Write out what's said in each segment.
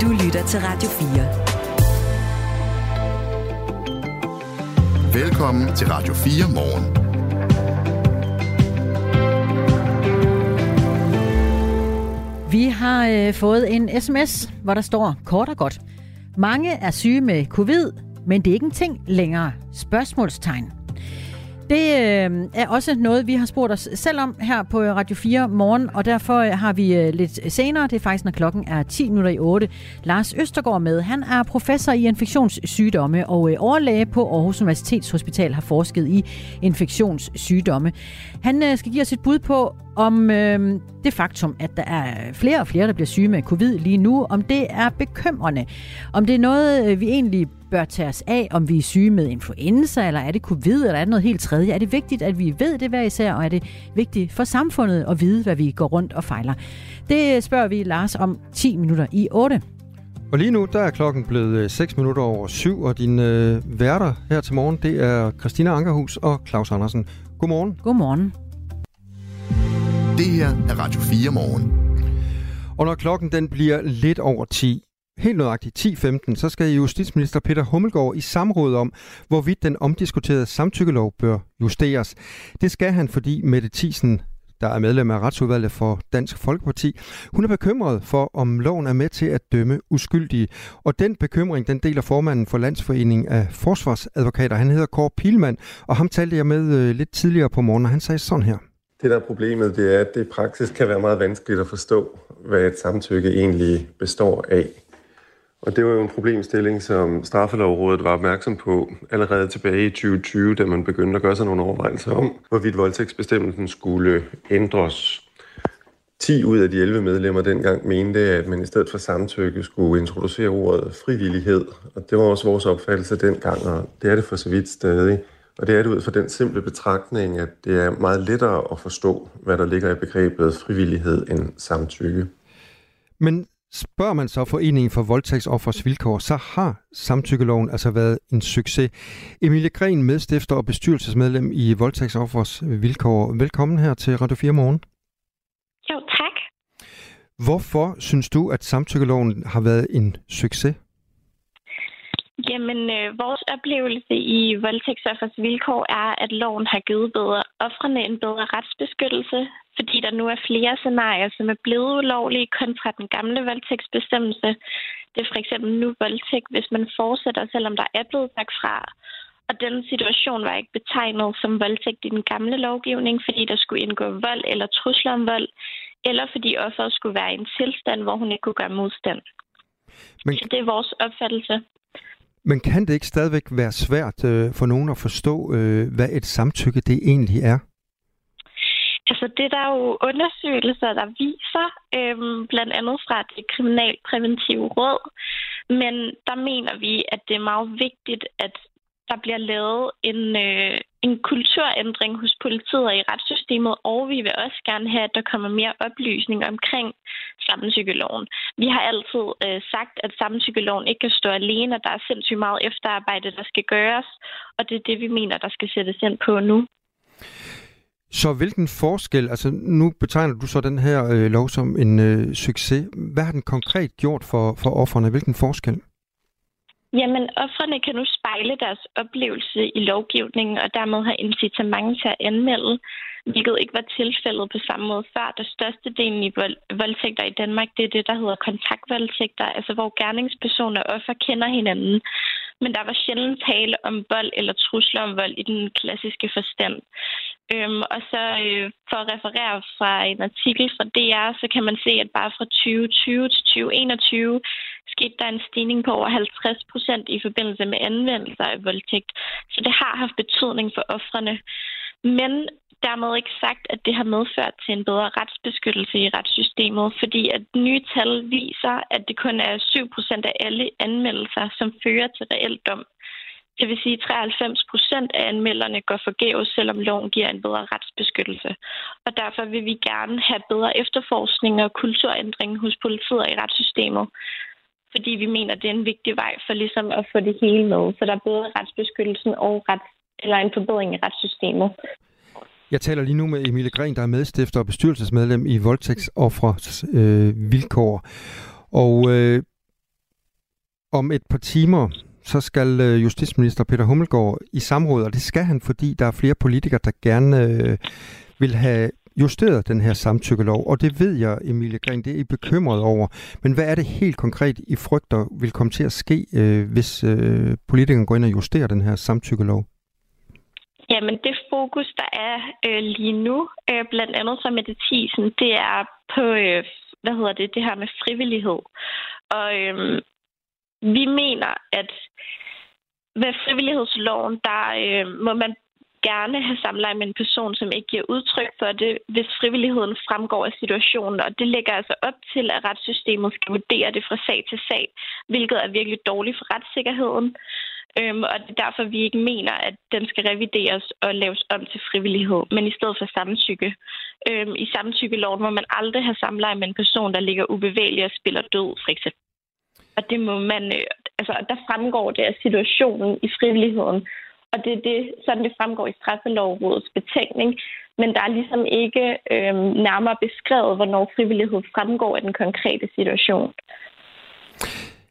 Du lytter til Radio 4. Velkommen til Radio 4 morgen. Vi har øh, fået en sms, hvor der står kort og godt. Mange er syge med covid, men det er ikke en ting længere. Spørgsmålstegn. Det øh, er også noget, vi har spurgt os selv om her på Radio 4 morgen, og derfor øh, har vi øh, lidt senere, det er faktisk når klokken er 10 minutter i 8, Lars Østergaard med. Han er professor i infektionssygdomme og øh, overlæge på Aarhus Universitetshospital, har forsket i infektionssygdomme. Han øh, skal give os et bud på, om øh, det faktum, at der er flere og flere, der bliver syge med covid lige nu, om det er bekymrende. Om det er noget, øh, vi egentlig bør tage os af, om vi er syge med influenza, eller er det covid, eller er det noget helt tredje? Er det vigtigt, at vi ved det hver især, og er det vigtigt for samfundet at vide, hvad vi går rundt og fejler? Det spørger vi Lars om 10 minutter i 8. Og lige nu, der er klokken blevet 6 øh, minutter over syv, og dine øh, værter her til morgen, det er Christina Ankerhus og Claus Andersen. Godmorgen. Godmorgen. Det her er Radio 4 morgen. Og når klokken den bliver lidt over 10, helt nøjagtigt 10.15, så skal justitsminister Peter Hummelgaard i samråd om, hvorvidt den omdiskuterede samtykkelov bør justeres. Det skal han, fordi Mette Thiesen der er medlem af retsudvalget for Dansk Folkeparti. Hun er bekymret for, om loven er med til at dømme uskyldige. Og den bekymring, den deler formanden for Landsforeningen af Forsvarsadvokater. Han hedder Kåre Pilman, og ham talte jeg med øh, lidt tidligere på morgen, og han sagde sådan her. Det, der er problemet, det er, at det i praksis kan være meget vanskeligt at forstå, hvad et samtykke egentlig består af. Og det var jo en problemstilling, som Straffelovrådet var opmærksom på allerede tilbage i 2020, da man begyndte at gøre sig nogle overvejelser om, hvorvidt voldtægtsbestemmelsen skulle ændres. 10 ud af de 11 medlemmer dengang mente, at man i stedet for samtykke skulle introducere ordet frivillighed. Og det var også vores opfattelse dengang, og det er det for så vidt stadig. Og det er det ud fra den simple betragtning, at det er meget lettere at forstå, hvad der ligger i begrebet frivillighed end samtykke. Men spørger man så Foreningen for Voldtægtsoffers Vilkår, så har samtykkeloven altså været en succes. Emilie Gren, medstifter og bestyrelsesmedlem i Voldtægtsoffers Vilkår. Velkommen her til Radio 4 Morgen. Jo, tak. Hvorfor synes du, at samtykkeloven har været en succes? Jamen, øh, vores oplevelse i voldtægtsoffers vilkår er, at loven har givet bedre offrene en bedre retsbeskyttelse, fordi der nu er flere scenarier, som er blevet ulovlige kontra den gamle voldtægtsbestemmelse. Det er for eksempel nu voldtægt, hvis man fortsætter, selvom der er blevet sagt fra. Og den situation var ikke betegnet som voldtægt i den gamle lovgivning, fordi der skulle indgå vold eller trusler om vold, eller fordi offeret skulle være i en tilstand, hvor hun ikke kunne gøre modstand. Men... Så det er vores opfattelse. Men kan det ikke stadigvæk være svært øh, for nogen at forstå, øh, hvad et samtykke det egentlig er? Altså det der er jo undersøgelser, der viser, øhm, blandt andet fra det kriminalpræventive råd, men der mener vi, at det er meget vigtigt, at der bliver lavet en, øh, en kulturændring hos politiet og i retssystemet, og vi vil også gerne have, at der kommer mere oplysning omkring samtykkeloven. Vi har altid øh, sagt, at samtykkeloven ikke kan stå alene, og der er sindssygt meget efterarbejde, der skal gøres, og det er det, vi mener, der skal sættes ind på nu. Så hvilken forskel, altså nu betegner du så den her øh, lov som en øh, succes. Hvad har den konkret gjort for, for offerne? Hvilken forskel? Jamen, offrene kan nu spejle deres oplevelse i lovgivningen, og dermed have incitament til at anmelde, hvilket ikke var tilfældet på samme måde før. Der største delen i voldtægter i Danmark, det er det, der hedder kontaktvoldtægter, altså hvor gerningspersoner og offer kender hinanden. Men der var sjældent tale om vold eller trusler om vold i den klassiske forstand. Øhm, og så øh, for at referere fra en artikel fra DR, så kan man se, at bare fra 2020 til 2021 skete der en stigning på over 50 procent i forbindelse med anvendelser af voldtægt. Så det har haft betydning for offrene. Men dermed ikke sagt, at det har medført til en bedre retsbeskyttelse i retssystemet, fordi at nye tal viser, at det kun er 7 procent af alle anmeldelser, som fører til reelt dom. Det vil sige, at 93 procent af anmelderne går forgæves, selvom loven giver en bedre retsbeskyttelse. Og derfor vil vi gerne have bedre efterforskning og kulturændring hos politiet og i retssystemet, fordi vi mener, det er en vigtig vej for ligesom at få det hele med. Så der er både retsbeskyttelsen og rets, eller en forbedring i retssystemet. Jeg taler lige nu med Emilie Gren, der er medstifter og bestyrelsesmedlem i Voldtægtsoffres øh, vilkår. Og øh, Om et par timer, så skal øh, justitsminister Peter Hummelgaard i samråd, og det skal han, fordi der er flere politikere, der gerne øh, vil have justeret den her samtykkelov, og det ved jeg, Emilie Gren, det er I bekymret over. Men hvad er det helt konkret, I frygter vil komme til at ske, øh, hvis øh, politikerne går ind og justerer den her samtykkelov? Jamen, det fokus, der er øh, lige nu, øh, blandt andet fra Mette Thiesen, det er på, øh, hvad hedder det, det her med frivillighed. Og øh, vi mener, at ved frivillighedsloven, der øh, må man gerne have samleje med en person, som ikke giver udtryk for det, hvis frivilligheden fremgår af situationen. Og det lægger altså op til, at retssystemet skal vurdere det fra sag til sag, hvilket er virkelig dårligt for retssikkerheden. Øhm, og det er derfor, vi ikke mener, at den skal revideres og laves om til frivillighed, men i stedet for samtykke. Øhm, I samtykkeloven må man aldrig have samleje med en person, der ligger ubevægelig og spiller død, for eksempel. Og det må man, øh, altså, der fremgår det af situationen i frivilligheden, og det er det, sådan det fremgår i straffelovrådets betænkning. Men der er ligesom ikke øh, nærmere beskrevet, hvornår frivillighed fremgår af den konkrete situation.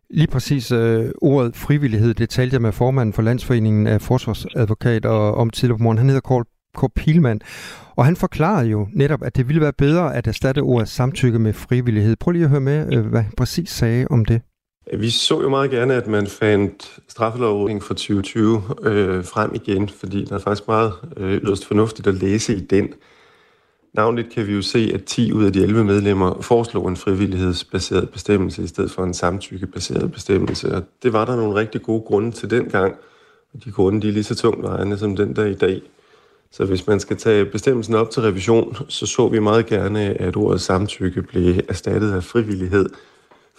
Lige præcis øh, ordet frivillighed, det talte jeg med formanden for Landsforeningen af Forsvarsadvokater om tidligere på morgen. Han hedder Kåre K. Pilman, og han forklarede jo netop, at det ville være bedre at erstatte ordet samtykke med frivillighed. Prøv lige at høre med, øh, hvad han præcis sagde om det. Vi så jo meget gerne, at man fandt straffelovningen fra 2020 øh, frem igen, fordi der er faktisk meget øh, yderst fornuftigt at læse i den. Navnligt kan vi jo se, at 10 ud af de 11 medlemmer foreslog en frivillighedsbaseret bestemmelse i stedet for en samtykkebaseret bestemmelse. Og det var der nogle rigtig gode grunde til dengang, og de grunde de er lige så tungt vejende som den der i dag. Så hvis man skal tage bestemmelsen op til revision, så så vi meget gerne, at ordet samtykke blev erstattet af frivillighed –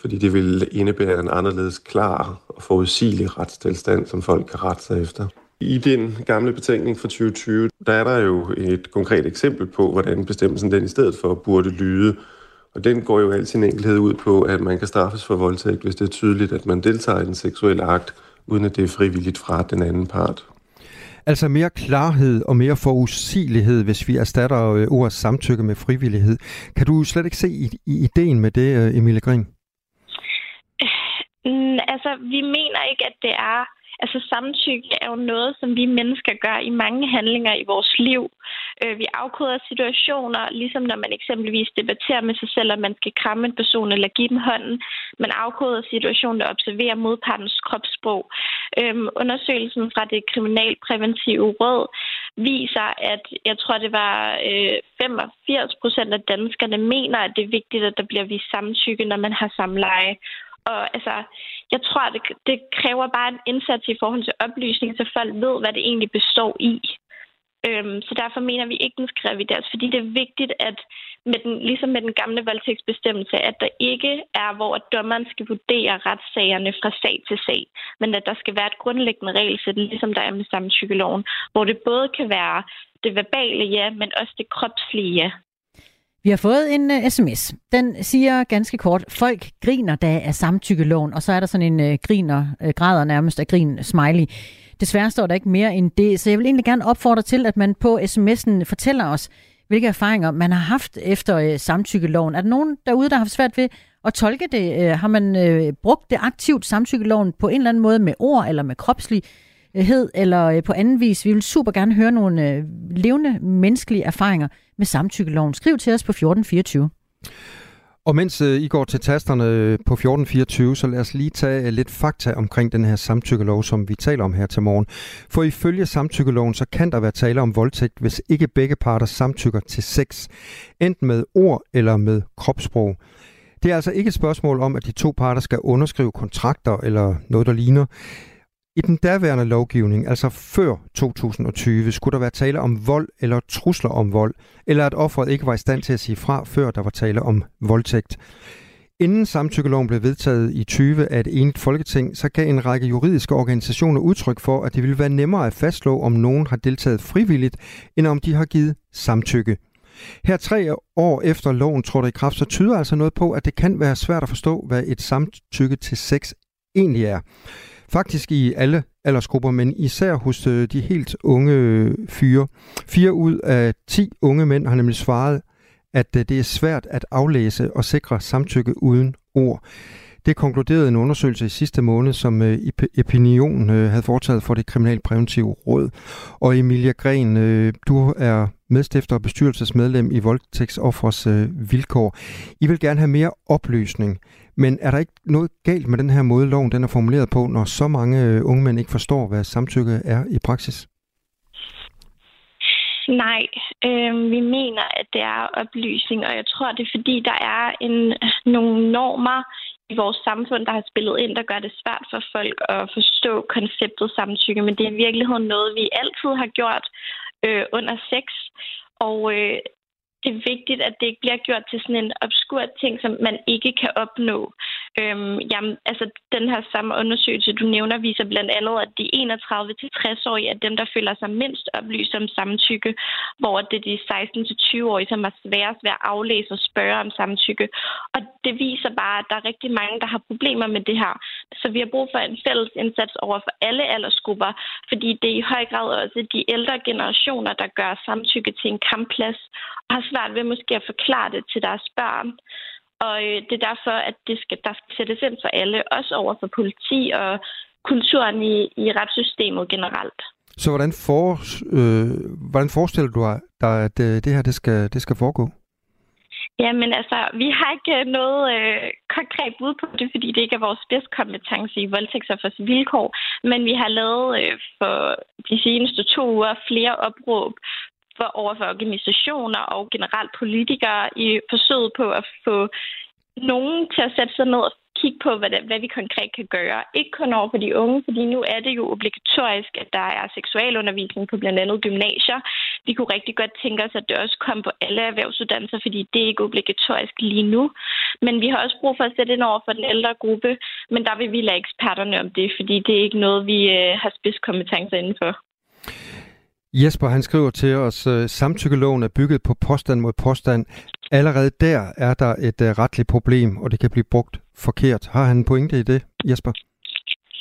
fordi det vil indebære en anderledes klar og forudsigelig retstilstand, som folk kan rette sig efter. I den gamle betænkning fra 2020, der er der jo et konkret eksempel på, hvordan bestemmelsen den i stedet for burde lyde. Og den går jo al sin enkelhed ud på, at man kan straffes for voldtægt, hvis det er tydeligt, at man deltager i en seksuel akt, uden at det er frivilligt fra den anden part. Altså mere klarhed og mere forudsigelighed, hvis vi erstatter øh, ordet samtykke med frivillighed. Kan du slet ikke se ideen med det, øh, Emilie Grin? Mm, altså, vi mener ikke, at det er... Altså, samtykke er jo noget, som vi mennesker gør i mange handlinger i vores liv. Øh, vi afkoder situationer, ligesom når man eksempelvis debatterer med sig selv, om man skal kramme en person eller give dem hånden. Man afkoder situationen og observerer modpartens kropssprog. Øhm, undersøgelsen fra det kriminalpræventive råd viser, at jeg tror, det var øh, 85 procent af danskerne mener, at det er vigtigt, at der bliver vist samtykke, når man har samleje. Og altså, jeg tror, det, det kræver bare en indsats i forhold til oplysning, så folk ved, hvad det egentlig består i. Øhm, så derfor mener vi ikke, den skal revideres, fordi det er vigtigt, at med den, ligesom med den gamle voldtægtsbestemmelse, at der ikke er, hvor dommeren skal vurdere retssagerne fra sag til sag, men at der skal være et grundlæggende regelsæt, ligesom der er med samtykkeloven, hvor det både kan være det verbale ja, men også det kropslige ja. Vi har fået en øh, uh, sms. Den siger ganske kort, folk griner da af samtykkeloven, og så er der sådan en uh, griner, uh, græder nærmest af grin smiley. Desværre står der ikke mere end det, så jeg vil egentlig gerne opfordre til, at man på sms'en fortæller os, hvilke erfaringer man har haft efter uh, samtykkeloven. Er der nogen derude, der har haft svært ved at tolke det? Uh, har man uh, brugt det aktivt samtykkeloven på en eller anden måde med ord eller med kropslig Øh, hed eller øh, på anden vis. Vi vil super gerne høre nogle øh, levende menneskelige erfaringer med samtykkeloven. Skriv til os på 1424. Og mens øh, I går til tasterne på 1424, så lad os lige tage lidt fakta omkring den her samtykkelov, som vi taler om her til morgen. For ifølge samtykkeloven, så kan der være tale om voldtægt, hvis ikke begge parter samtykker til sex, enten med ord eller med kropssprog. Det er altså ikke et spørgsmål om, at de to parter skal underskrive kontrakter eller noget, der ligner. I den daværende lovgivning, altså før 2020, skulle der være tale om vold eller trusler om vold, eller at offeret ikke var i stand til at sige fra, før der var tale om voldtægt. Inden samtykkeloven blev vedtaget i 20 af et enigt folketing, så gav en række juridiske organisationer udtryk for, at det ville være nemmere at fastslå, om nogen har deltaget frivilligt, end om de har givet samtykke. Her tre år efter loven trådte i kraft, så tyder altså noget på, at det kan være svært at forstå, hvad et samtykke til sex egentlig er. Faktisk i alle aldersgrupper, men især hos øh, de helt unge øh, fyre. Fire ud af ti unge mænd har nemlig svaret, at øh, det er svært at aflæse og sikre samtykke uden ord. Det konkluderede en undersøgelse i sidste måned, som øh, Opinion øh, havde foretaget for det kriminalpræventive råd. Og Emilia Gren, øh, du er medstifter og bestyrelsesmedlem i Voldtægtsoffers vilkår. I vil gerne have mere oplysning, men er der ikke noget galt med den her måde, loven den er formuleret på, når så mange øh, unge mænd ikke forstår, hvad samtykke er i praksis? Nej, øh, vi mener, at det er oplysning, og jeg tror, det er fordi, der er en, nogle normer i vores samfund, der har spillet ind, der gør det svært for folk at forstå konceptet samtykke, men det er i virkeligheden noget, vi altid har gjort øh, under sex. Og øh, det er vigtigt, at det ikke bliver gjort til sådan en obskur ting, som man ikke kan opnå. Øhm, jamen, altså, den her samme undersøgelse, du nævner, viser blandt andet, at de 31-60-årige er dem, der føler sig mindst oplyst om samtykke, hvor det er de 16-20-årige, som har sværest ved at aflæse og spørge om samtykke. Og det viser bare, at der er rigtig mange, der har problemer med det her. Så vi har brug for en fælles indsats over for alle aldersgrupper, fordi det er i høj grad også de ældre generationer, der gør samtykke til en kampplads og har svært ved måske at forklare det til deres børn. Og øh, det er derfor, at det skal, der skal sættes ind for alle, også over for politi og kulturen i, i retssystemet generelt. Så hvordan, for, øh, hvordan forestiller du dig, at øh, det her det skal, det skal foregå? Jamen altså, vi har ikke noget øh, konkret bud på det, fordi det ikke er vores kompetence i voldtægtsoffers vilkår. Men vi har lavet øh, for de seneste to uger flere opråb for, over for organisationer og generelt politikere i forsøget på at få nogen til at sætte sig ned og kigge på, hvad, det, hvad vi konkret kan gøre. Ikke kun over for de unge, fordi nu er det jo obligatorisk, at der er seksualundervisning på blandt andet gymnasier. Vi kunne rigtig godt tænke os, at det også kom på alle erhvervsuddannelser, fordi det er ikke obligatorisk lige nu. Men vi har også brug for at sætte ind over for den ældre gruppe, men der vil vi lade eksperterne om det, fordi det er ikke noget, vi øh, har spidskompetencer indenfor. Jesper han skriver til os, øh, samtykkeloven er bygget på påstand mod påstand. Allerede der er der et uh, retligt problem, og det kan blive brugt forkert. Har han en pointe i det, Jesper?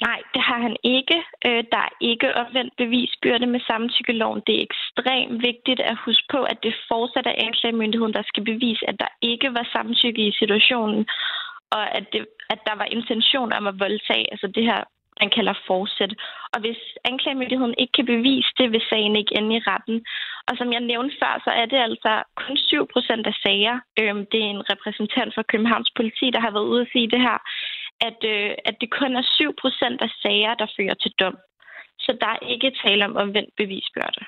Nej, det har han ikke. Øh, der er ikke omvendt bevisbyrde med samtykkeloven. Det er ekstremt vigtigt at huske på, at det fortsat er anklagemyndigheden, der skal bevise, at der ikke var samtykke i situationen, og at, det, at der var intention om at voldtage, altså det her man kalder forsæt. Og hvis anklagemyndigheden ikke kan bevise det, vil sagen ikke ende i retten. Og som jeg nævnte før, så er det altså kun 7 procent af sager. Øhm, det er en repræsentant for Københavns politi, der har været ude at sige det her, at, øh, at det kun er 7 procent af sager, der fører til dom. Så der er ikke tale om omvendt bevisbyrde.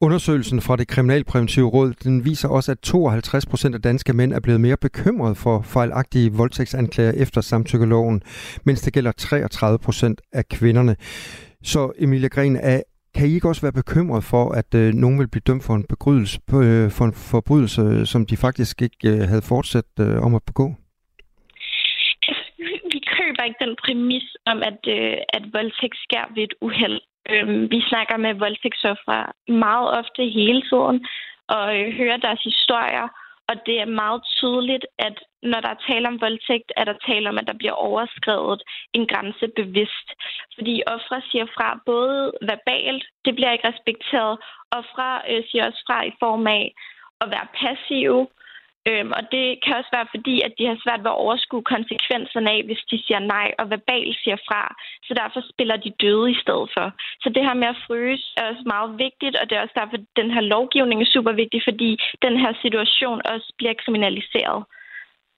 Undersøgelsen fra det kriminalpræventive råd den viser også, at 52 procent af danske mænd er blevet mere bekymrede for fejlagtige voldtægtsanklager efter samtykkeloven, mens det gælder 33 procent af kvinderne. Så Emilia Gren, er, kan I ikke også være bekymret for, at øh, nogen vil blive dømt for en, begrydelse, øh, for en forbrydelse, som de faktisk ikke øh, havde fortsat øh, om at begå? Altså, vi køber ikke den præmis om, at, øh, at voldtægt sker ved et uheld. Øhm, vi snakker med voldtægtsoffre meget ofte hele tiden og øh, hører deres historier. Og det er meget tydeligt, at når der er tale om voldtægt, er der tale om, at der bliver overskrevet en grænse bevidst. Fordi ofre siger fra både verbalt, det bliver ikke respekteret, ofre øh, siger også fra i form af at være passive, Øhm, og det kan også være fordi, at de har svært ved at overskue konsekvenserne af, hvis de siger nej og verbalt siger fra. Så derfor spiller de døde i stedet for. Så det her med at fryse er også meget vigtigt, og det er også derfor, at den her lovgivning er super vigtig, fordi den her situation også bliver kriminaliseret.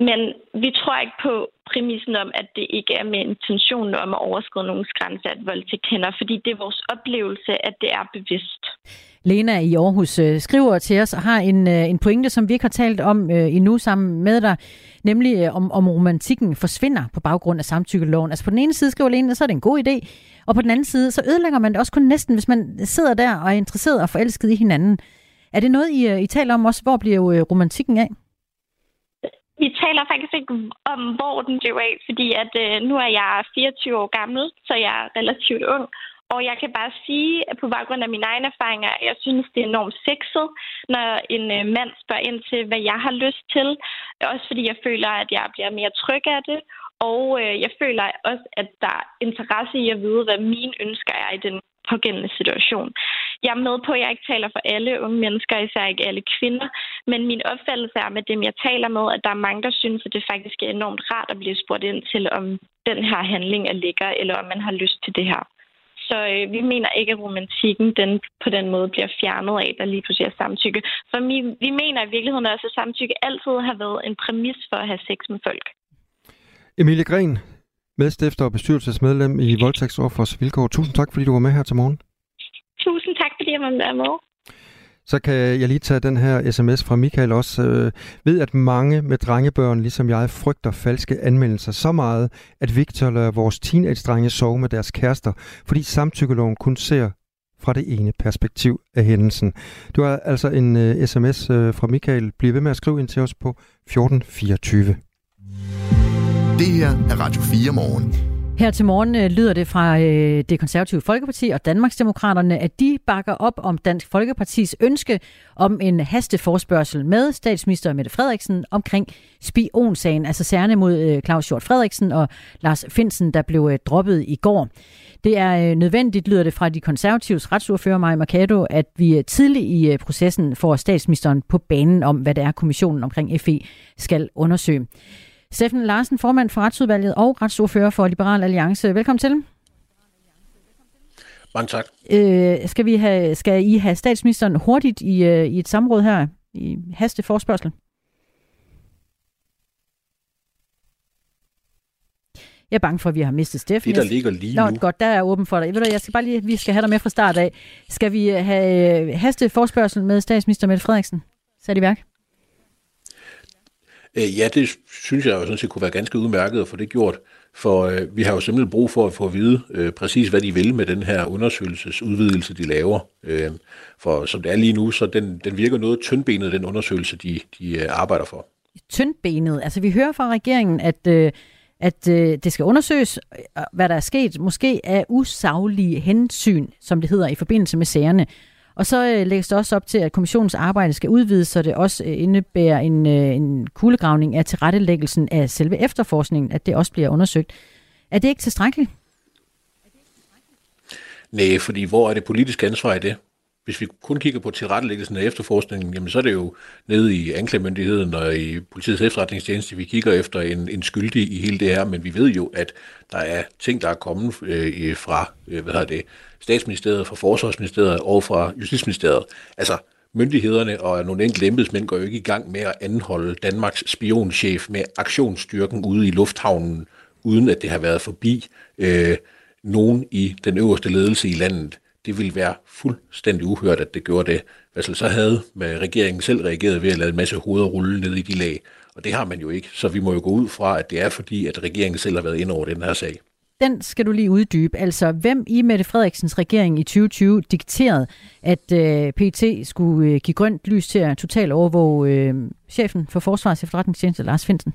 Men vi tror ikke på præmissen om, at det ikke er med intentionen om at overskride nogens grænse, at voldtægt hænder, fordi det er vores oplevelse, at det er bevidst. Lena i Aarhus øh, skriver til os og har en, øh, en pointe, som vi ikke har talt om øh, endnu sammen med dig, nemlig om, om romantikken forsvinder på baggrund af samtykkeloven. Altså på den ene side skriver Lena, så er det en god idé, og på den anden side, så ødelægger man det også kun næsten, hvis man sidder der og er interesseret og forelsket i hinanden. Er det noget, I, I taler om også? Hvor bliver jo romantikken af? Vi taler faktisk ikke om, hvor den blev af, fordi at øh, nu er jeg 24 år gammel, så jeg er relativt ung. Og jeg kan bare sige, at på baggrund af mine egne erfaringer, jeg synes, det er enormt sexet, når en øh, mand spørger ind til, hvad jeg har lyst til. Også fordi jeg føler, at jeg bliver mere tryg af det. Og øh, jeg føler også, at der er interesse i at vide, hvad mine ønsker er i den pågældende situation. Jeg er med på, at jeg ikke taler for alle unge mennesker, især ikke alle kvinder, men min opfattelse er med dem, jeg taler med, at der er mange, der synes, at det faktisk er enormt rart at blive spurgt ind til, om den her handling er lækker, eller om man har lyst til det her. Så øh, vi mener ikke, at romantikken den på den måde bliver fjernet af, der lige pludselig er samtykke. For vi, vi mener i virkeligheden også, at samtykke altid har været en præmis for at have sex med folk. Emilie Gren, medstifter og bestyrelsesmedlem i Voldtægtsoffers Vilkår. Tusind tak, fordi du var med her til morgen. Tusind tak, fordi jeg var med. Så kan jeg lige tage den her sms fra Michael også. Øh, ved at mange med drengebørn, ligesom jeg, frygter falske anmeldelser så meget, at Victor lader vores teenage-drenge sove med deres kærester, fordi samtykkeloven kun ser fra det ene perspektiv af hændelsen. Du har altså en uh, sms uh, fra Michael. Bliv ved med at skrive ind til os på 1424. Det her er Radio 4 morgen. Her til morgen øh, lyder det fra øh, det konservative Folkeparti og Danmarksdemokraterne, at de bakker op om Dansk Folkepartis ønske om en hasteforspørgsel med statsminister Mette Frederiksen omkring spionsagen, altså særne mod øh, Claus Hjort Frederiksen og Lars Finsen, der blev øh, droppet i går. Det er øh, nødvendigt, lyder det fra de konservatives retsordfører Maja Mercado, at vi øh, tidligt i øh, processen får statsministeren på banen om, hvad det er, kommissionen omkring FE skal undersøge. Steffen Larsen, formand for Retsudvalget og retsordfører for Liberal Alliance. Velkommen til. Mange tak. Øh, skal, vi have, skal I have statsministeren hurtigt i, øh, i et samråd her i haste forspørgsel? Jeg er bange for, at vi har mistet Steffen. Det, der ligger lige Nå, nu. godt, der er åben for dig. Ved du, jeg skal bare lige, vi skal have dig med fra start af. Skal vi have øh, haste forspørgsel med statsminister Mette Frederiksen sat i værk? Øh, ja, det synes jeg jo sådan set kunne være ganske udmærket at få det gjort, for øh, vi har jo simpelthen brug for at få at vide øh, præcis, hvad de vil med den her undersøgelsesudvidelse, de laver. Øh, for som det er lige nu, så den, den virker noget tyndbenet, den undersøgelse, de, de øh, arbejder for. Tyndbenet? Altså vi hører fra regeringen, at... Øh at øh, det skal undersøges, øh, hvad der er sket, måske af usaglige hensyn, som det hedder, i forbindelse med sagerne. Og så øh, lægges der også op til, at kommissionens arbejde skal udvides, så det også øh, indebærer en, øh, en kuglegravning af tilrettelæggelsen af selve efterforskningen, at det også bliver undersøgt. Er det ikke tilstrækkeligt? Nej, fordi hvor er det politiske ansvar i det? Hvis vi kun kigger på tilrettelæggelsen af efterforskningen, jamen så er det jo nede i anklagemyndigheden og i politiets efterretningstjeneste, vi kigger efter en, en skyldig i hele det her, men vi ved jo, at der er ting, der er kommet øh, fra øh, hvad hedder det, statsministeriet, fra forsvarsministeriet og fra justitsministeriet. Altså, myndighederne og nogle enkelte embedsmænd går jo ikke i gang med at anholde Danmarks spionchef med aktionsstyrken ude i lufthavnen, uden at det har været forbi øh, nogen i den øverste ledelse i landet. Det ville være fuldstændig uhørt, at det gjorde det. Hvad så havde med regeringen selv reageret ved at lade en masse hoveder rulle ned i de lag. Og det har man jo ikke, så vi må jo gå ud fra, at det er fordi, at regeringen selv har været ind over den her sag den skal du lige uddybe. Altså, hvem i Mette Frederiksens regering i 2020 dikterede, at øh, PT skulle øh, give grønt lys til at totalt overvåge øh, chefen for Forsvarets efterretningstjeneste, Lars Finsen?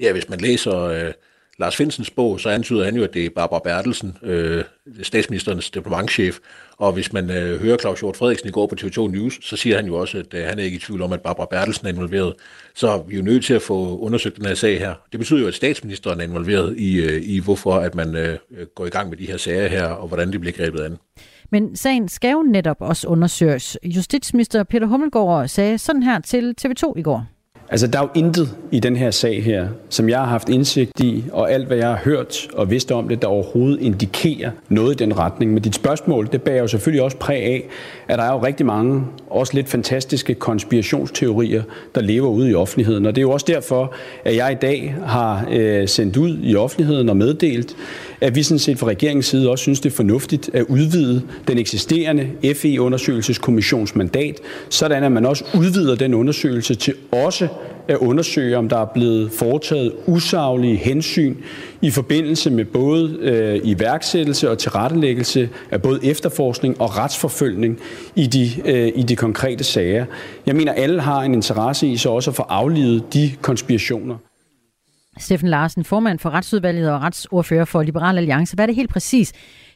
Ja, hvis man læser øh, Lars Finsens bog, så antyder han jo, at det er Barbara Bertelsen, øh, statsministerens departementchef. Og hvis man øh, hører Claus Hjort Frederiksen i går på TV2 News, så siger han jo også, at øh, han er ikke i tvivl om, at Barbara Bertelsen er involveret. Så vi er jo nødt til at få undersøgt den her sag her. Det betyder jo, at statsministeren er involveret i, øh, i hvorfor at man øh, øh går i gang med de her sager her, og hvordan de bliver grebet an. Men sagen skal jo netop også undersøges. Justitsminister Peter Hummelgaard sagde sådan her til TV2 i går. Altså, der er jo intet i den her sag her, som jeg har haft indsigt i, og alt, hvad jeg har hørt og vidst om det, der overhovedet indikerer noget i den retning. Men dit spørgsmål, det bærer jo selvfølgelig også præg af, at der er jo rigtig mange, også lidt fantastiske konspirationsteorier, der lever ude i offentligheden. Og det er jo også derfor, at jeg i dag har øh, sendt ud i offentligheden og meddelt, at vi sådan set fra regeringens side også synes, det er fornuftigt at udvide den eksisterende FE-undersøgelseskommissions mandat, sådan at man også udvider den undersøgelse til også at undersøge, om der er blevet foretaget usaglige hensyn i forbindelse med både øh, iværksættelse og tilrettelæggelse af både efterforskning og retsforfølgning i de, øh, i de konkrete sager. Jeg mener, alle har en interesse i så også at få aflivet de konspirationer. Steffen Larsen, formand for Retsudvalget og retsordfører for Liberal Alliance. Hvad er det helt præcis,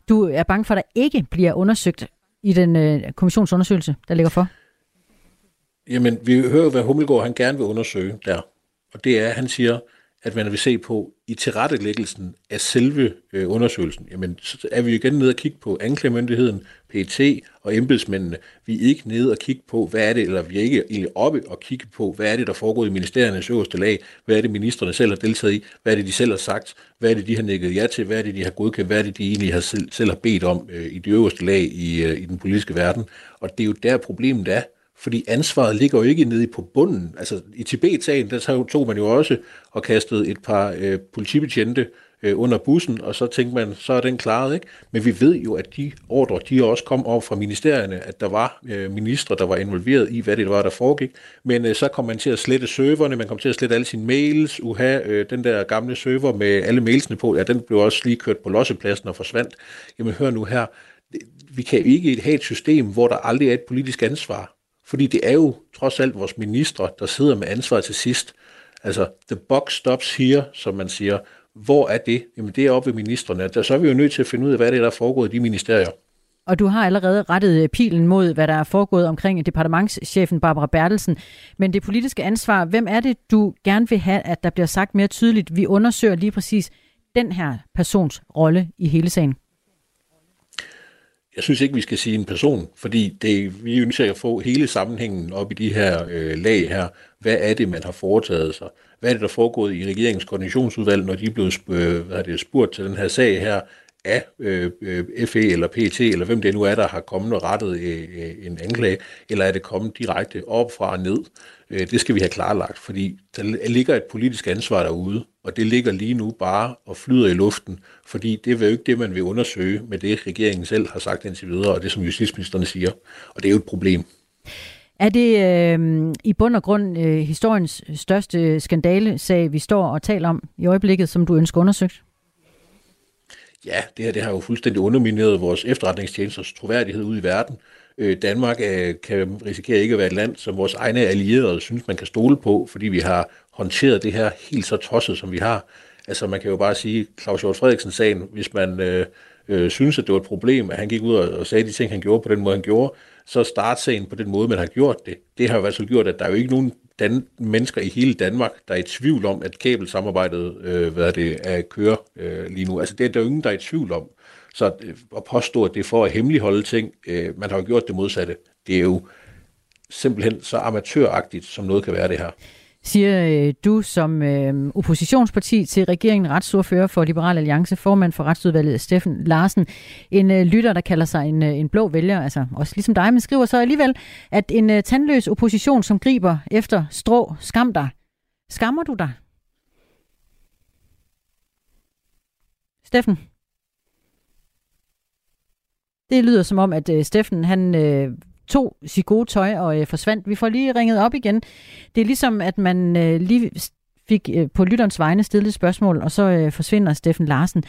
du er bange for, at der ikke bliver undersøgt i den øh, kommissionsundersøgelse, der ligger for? Jamen, vi hører, hvad Hummelgaard han gerne vil undersøge der. Og det er, at han siger, at at man vil se på i tilrettelæggelsen af selve øh, undersøgelsen, jamen så er vi igen nede og kigge på anklagemyndigheden, PET og embedsmændene. Vi er ikke nede og kigge på, hvad er det, eller vi er ikke egentlig oppe og kigge på, hvad er det, der foregår i ministeriernes øverste lag, hvad er det, ministerne selv har deltaget i, hvad er det, de selv har sagt, hvad er det, de har nikket ja til, hvad er det, de har godkendt, hvad er det, de egentlig har selv, selv har bedt om øh, i de øverste lag i, øh, i den politiske verden. Og det er jo der problemet er, fordi ansvaret ligger jo ikke nede på bunden. Altså i Tibet-sagen, der tog man jo også og kastede et par øh, politibetjente øh, under bussen, og så tænkte man, så er den klaret, ikke? Men vi ved jo, at de ordre, de også kom over fra ministerierne, at der var øh, ministre, der var involveret i, hvad det var, der foregik. Men øh, så kom man til at slette serverne, man kom til at slette alle sine mails, uha, øh, den der gamle server med alle mailsene på, ja, den blev også lige kørt på lossepladsen og forsvandt. Jamen hør nu her, vi kan ikke have et system, hvor der aldrig er et politisk ansvar. Fordi det er jo trods alt vores ministre, der sidder med ansvaret til sidst. Altså, the box stops here, som man siger. Hvor er det? Jamen, det er oppe ved ministerne. Der, så er vi jo nødt til at finde ud af, hvad det er, der er foregået i de ministerier. Og du har allerede rettet øh, pilen mod, hvad der er foregået omkring departementschefen Barbara Bertelsen. Men det politiske ansvar, hvem er det, du gerne vil have, at der bliver sagt mere tydeligt? Vi undersøger lige præcis den her persons rolle i hele sagen. Jeg synes ikke, vi skal sige en person, fordi det, vi ønsker at få hele sammenhængen op i de her øh, lag her. Hvad er det, man har foretaget sig? Hvad er det, der er foregået i regeringens koordinationsudvalg, når de er blevet øh, hvad er det, spurgt til den her sag her af øh, øh FE eller PT, eller hvem det nu er, der har kommet og rettet øh, øh en anklage, eller er det kommet direkte op fra og ned? Øh, det skal vi have klarlagt, fordi der ligger et politisk ansvar derude, og det ligger lige nu bare og flyder i luften, fordi det er jo ikke det, man vil undersøge med det, regeringen selv har sagt indtil videre, og det, som justitsministerne siger. Og det er jo et problem. Er det øh, i bund og grund øh, historiens største skandalesag, vi står og taler om i øjeblikket, som du ønsker undersøgt? Ja, det her det har jo fuldstændig undermineret vores efterretningstjenesters troværdighed ud i verden. Øh, Danmark øh, kan risikere ikke at være et land, som vores egne allierede synes, man kan stole på, fordi vi har håndteret det her helt så tosset, som vi har. Altså man kan jo bare sige, Claus Hjort Frederiksen-sagen, hvis man øh, øh, synes, at det var et problem, at han gik ud og, og sagde de ting, han gjorde på den måde, han gjorde, så startsagen på den måde, man har gjort det. Det har jo altså gjort, at der er jo ikke nogen dan- mennesker i hele Danmark, der er i tvivl om, at kabelsamarbejdet øh, hvad er det, er kører øh, lige nu. Altså det er der jo ingen, der er i tvivl om. Så øh, at påstå, at det er for at hemmeligholde ting, øh, man har jo gjort det modsatte. Det er jo simpelthen så amatøragtigt, som noget kan være det her siger øh, du som øh, oppositionsparti til regeringen, retsordfører for Liberal Alliance, formand for retsudvalget Steffen Larsen. En øh, lytter, der kalder sig en, øh, en blå vælger, altså også ligesom dig, men skriver så alligevel, at en øh, tandløs opposition, som griber efter strå, skam dig. Skammer du dig? Steffen? Det lyder som om, at øh, Steffen han øh, tog sit gode tøj og øh, forsvandt. Vi får lige ringet op igen. Det er ligesom, at man øh, lige fik øh, på lytterens vegne stillet et spørgsmål, og så øh, forsvinder Steffen Larsen.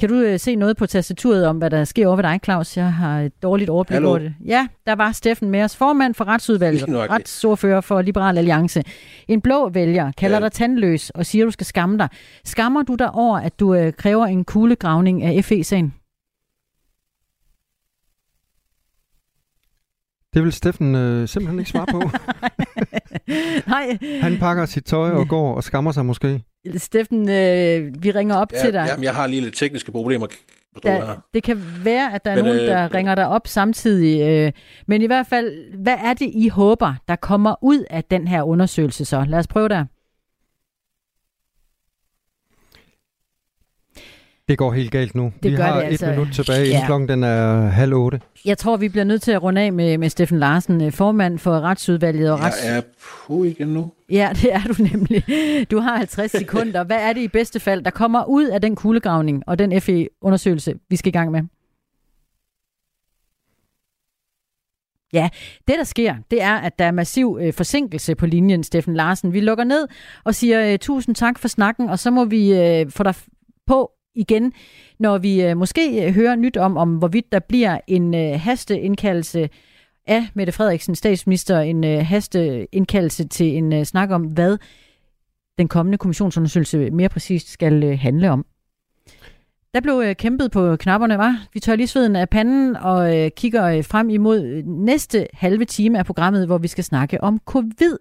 Kan du øh, se noget på tastaturet om, hvad der sker over ved dig, Claus? Jeg har et dårligt overblik over det. Ja, der var Steffen med os, formand for retsudvalget, retsordfører for Liberal Alliance. En blå vælger kalder ja. dig tandløs og siger, du skal skamme dig. Skammer du dig over, at du øh, kræver en kuglegravning af FE-sagen? Det vil Steffen øh, simpelthen ikke svare på. Nej. Han pakker sit tøj og går og skammer sig måske. Steffen, øh, vi ringer op ja, til dig. Jamen, jeg har lige lidt tekniske problemer. Der, det kan være, at der er men, nogen, der øh, ringer dig op samtidig. Øh, men i hvert fald, hvad er det, I håber, der kommer ud af den her undersøgelse så? Lad os prøve der. Det går helt galt nu. Det vi har det, altså. et minut tilbage, inden ja. klokken den er halv otte. Jeg tror, vi bliver nødt til at runde af med, med Steffen Larsen, øh, formand for Retsudvalget. Og rets... Jeg er på igen nu. Ja, det er du nemlig. Du har 50 sekunder. Hvad er det i bedste fald, der kommer ud af den kuglegravning og den FE-undersøgelse, vi skal i gang med? Ja, det der sker, det er, at der er massiv øh, forsinkelse på linjen, Steffen Larsen. Vi lukker ned og siger øh, tusind tak for snakken, og så må vi øh, få dig på igen, når vi øh, måske øh, hører nyt om, om hvorvidt der bliver en øh, hasteindkaldelse af Mette Frederiksen, statsminister, en hasteindkaldelse til en snak om, hvad den kommende kommissionsundersøgelse mere præcist skal handle om. Der blev kæmpet på knapperne, var. Vi tør lige sveden af panden og kigger frem imod næste halve time af programmet, hvor vi skal snakke om covid.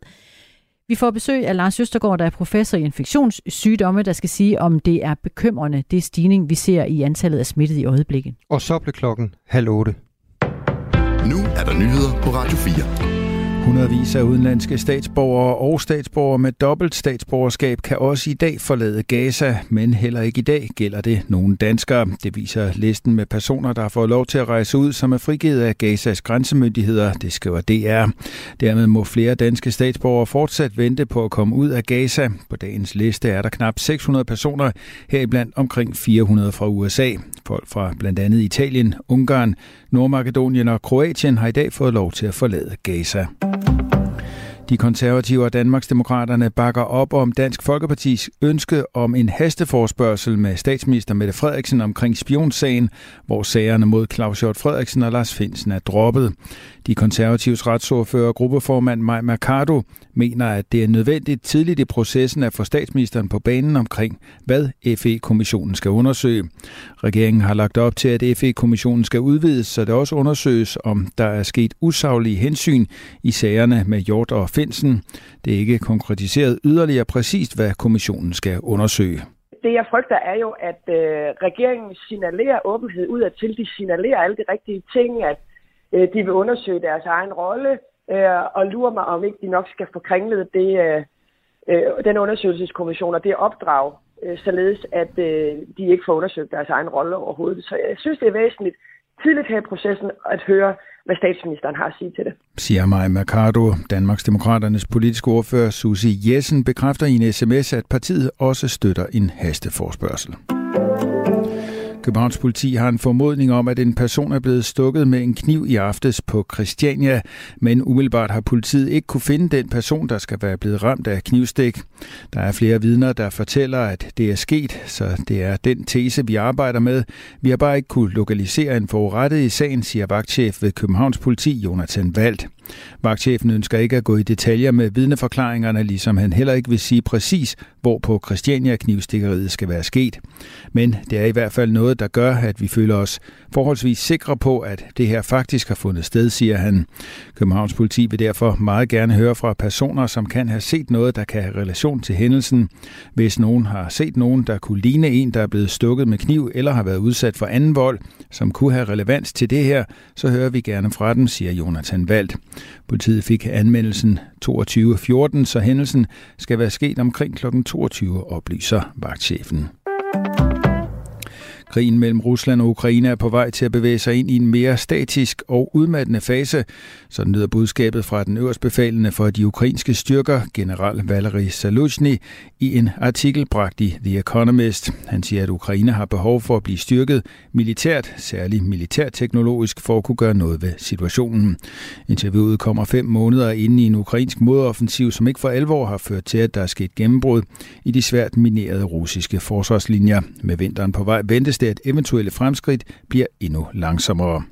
Vi får besøg af Lars Østergaard, der er professor i infektionssygdomme, der skal sige, om det er bekymrende, det stigning, vi ser i antallet af smittede i øjeblikket. Og så blev klokken halv otte. Nu er der nyheder på Radio 4. Hundredvis af udenlandske statsborgere og statsborgere med dobbelt statsborgerskab kan også i dag forlade Gaza, men heller ikke i dag gælder det nogen danskere. Det viser listen med personer, der har fået lov til at rejse ud, som er frigivet af Gazas grænsemyndigheder, det skriver DR. Dermed må flere danske statsborgere fortsat vente på at komme ud af Gaza. På dagens liste er der knap 600 personer, heriblandt omkring 400 fra USA. Folk fra blandt andet Italien, Ungarn, Nordmakedonien og Kroatien har i dag fået lov til at forlade Gaza. Thank you. De konservative og Danmarksdemokraterne bakker op om Dansk Folkepartis ønske om en hasteforspørgsel med statsminister Mette Frederiksen omkring spionsagen, hvor sagerne mod Claus Hjort Frederiksen og Lars Finsen er droppet. De konservatives retsordfører og gruppeformand Maj Mercado mener, at det er nødvendigt tidligt i processen at få statsministeren på banen omkring, hvad FE-kommissionen skal undersøge. Regeringen har lagt op til, at FE-kommissionen skal udvides, så det også undersøges, om der er sket usaglige hensyn i sagerne med Hjort og Finsen. Det er ikke konkretiseret yderligere præcist, hvad kommissionen skal undersøge. Det jeg frygter er jo, at øh, regeringen signalerer åbenhed ud af til. De signalerer alle de rigtige ting, at øh, de vil undersøge deres egen rolle, øh, og lurer mig, om ikke de nok skal få kringlet det, øh, øh den undersøgelseskommission og det opdrag, øh, således at øh, de ikke får undersøgt deres egen rolle overhovedet. Så jeg synes, det er væsentligt tidligt her i processen at høre, hvad statsministeren har at sige til det. Siger Maja Mercado. Danmarks Demokraternes politiske ordfører Susi Jessen bekræfter i en sms, at partiet også støtter en hasteforspørgsel. Københavns politi har en formodning om, at en person er blevet stukket med en kniv i aftes på Christiania, men umiddelbart har politiet ikke kunne finde den person, der skal være blevet ramt af knivstik. Der er flere vidner, der fortæller, at det er sket, så det er den tese, vi arbejder med. Vi har bare ikke kunne lokalisere en forurettet i sagen, siger vagtchef ved Københavns politi, Jonathan Valdt. Vagtchefen ønsker ikke at gå i detaljer med vidneforklaringerne, ligesom han heller ikke vil sige præcis, hvor på Christiania knivstikkeriet skal være sket. Men det er i hvert fald noget, der gør, at vi føler os forholdsvis sikre på, at det her faktisk har fundet sted, siger han. Københavns politi vil derfor meget gerne høre fra personer, som kan have set noget, der kan have relation til hændelsen. Hvis nogen har set nogen, der kunne ligne en, der er blevet stukket med kniv eller har været udsat for anden vold, som kunne have relevans til det her, så hører vi gerne fra dem, siger Jonathan Valdt. Politiet fik anmeldelsen 22.14, så hændelsen skal være sket omkring kl. 22, oplyser vagtchefen. Krigen mellem Rusland og Ukraine er på vej til at bevæge sig ind i en mere statisk og udmattende fase. Sådan lyder budskabet fra den øverstbefalende for de ukrainske styrker, general Valery Saluzhny, i en artikel bragt i The Economist. Han siger, at Ukraine har behov for at blive styrket militært, særligt militærteknologisk, for at kunne gøre noget ved situationen. Interviewet kommer fem måneder inde i en ukrainsk modoffensiv, som ikke for alvor har ført til, at der er sket gennembrud i de svært minerede russiske forsvarslinjer. Med vinteren på vej ventes det, at eventuelle fremskridt bliver endnu langsommere.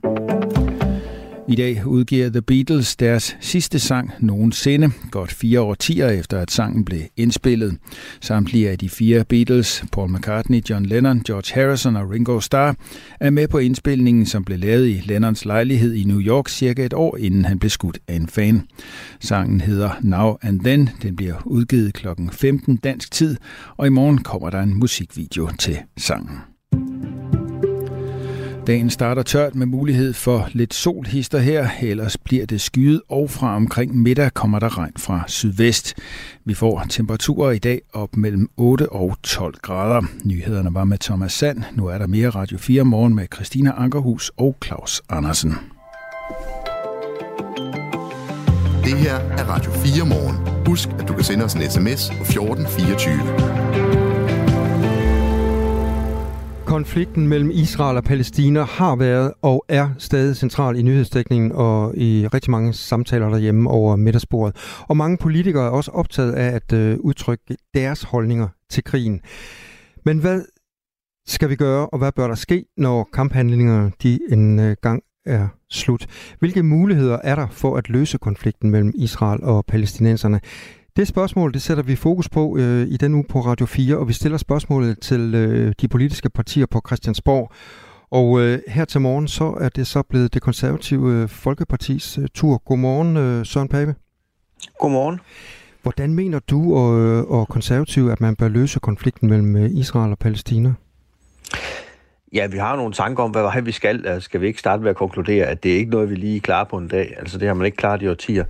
I dag udgiver The Beatles deres sidste sang nogensinde, godt fire årtier efter at sangen blev indspillet. Samtlige af de fire Beatles, Paul McCartney, John Lennon, George Harrison og Ringo Starr, er med på indspilningen, som blev lavet i Lennons lejlighed i New York cirka et år inden han blev skudt af en fan. Sangen hedder Now and Then. Den bliver udgivet kl. 15 dansk tid, og i morgen kommer der en musikvideo til sangen. Dagen starter tørt med mulighed for lidt sol hister her, ellers bliver det skyet, og fra omkring middag kommer der regn fra sydvest. Vi får temperaturer i dag op mellem 8 og 12 grader. Nyhederne var med Thomas Sand. Nu er der mere Radio 4 morgen med Christina Ankerhus og Claus Andersen. Det her er Radio 4 morgen. Husk, at du kan sende os en sms på 1424. Konflikten mellem Israel og Palæstina har været og er stadig central i nyhedsdækningen og i rigtig mange samtaler derhjemme over middagsbordet. Og mange politikere er også optaget af at øh, udtrykke deres holdninger til krigen. Men hvad skal vi gøre, og hvad bør der ske, når kamphandlingerne de en øh, gang er slut? Hvilke muligheder er der for at løse konflikten mellem Israel og palæstinenserne? Det spørgsmål, det sætter vi fokus på øh, i den uge på Radio 4, og vi stiller spørgsmålet til øh, de politiske partier på Christiansborg. Og øh, her til morgen, så er det så blevet det konservative øh, Folkepartis øh, tur. Godmorgen, øh, Søren Pape. Godmorgen. Hvordan mener du og, og konservative, at man bør løse konflikten mellem øh, Israel og Palæstina? Ja, vi har nogle tanker om, hvad vi skal. Altså, skal vi ikke starte med at konkludere, at det er ikke noget, vi lige klarer på en dag. Altså, det har man ikke klaret i årtier.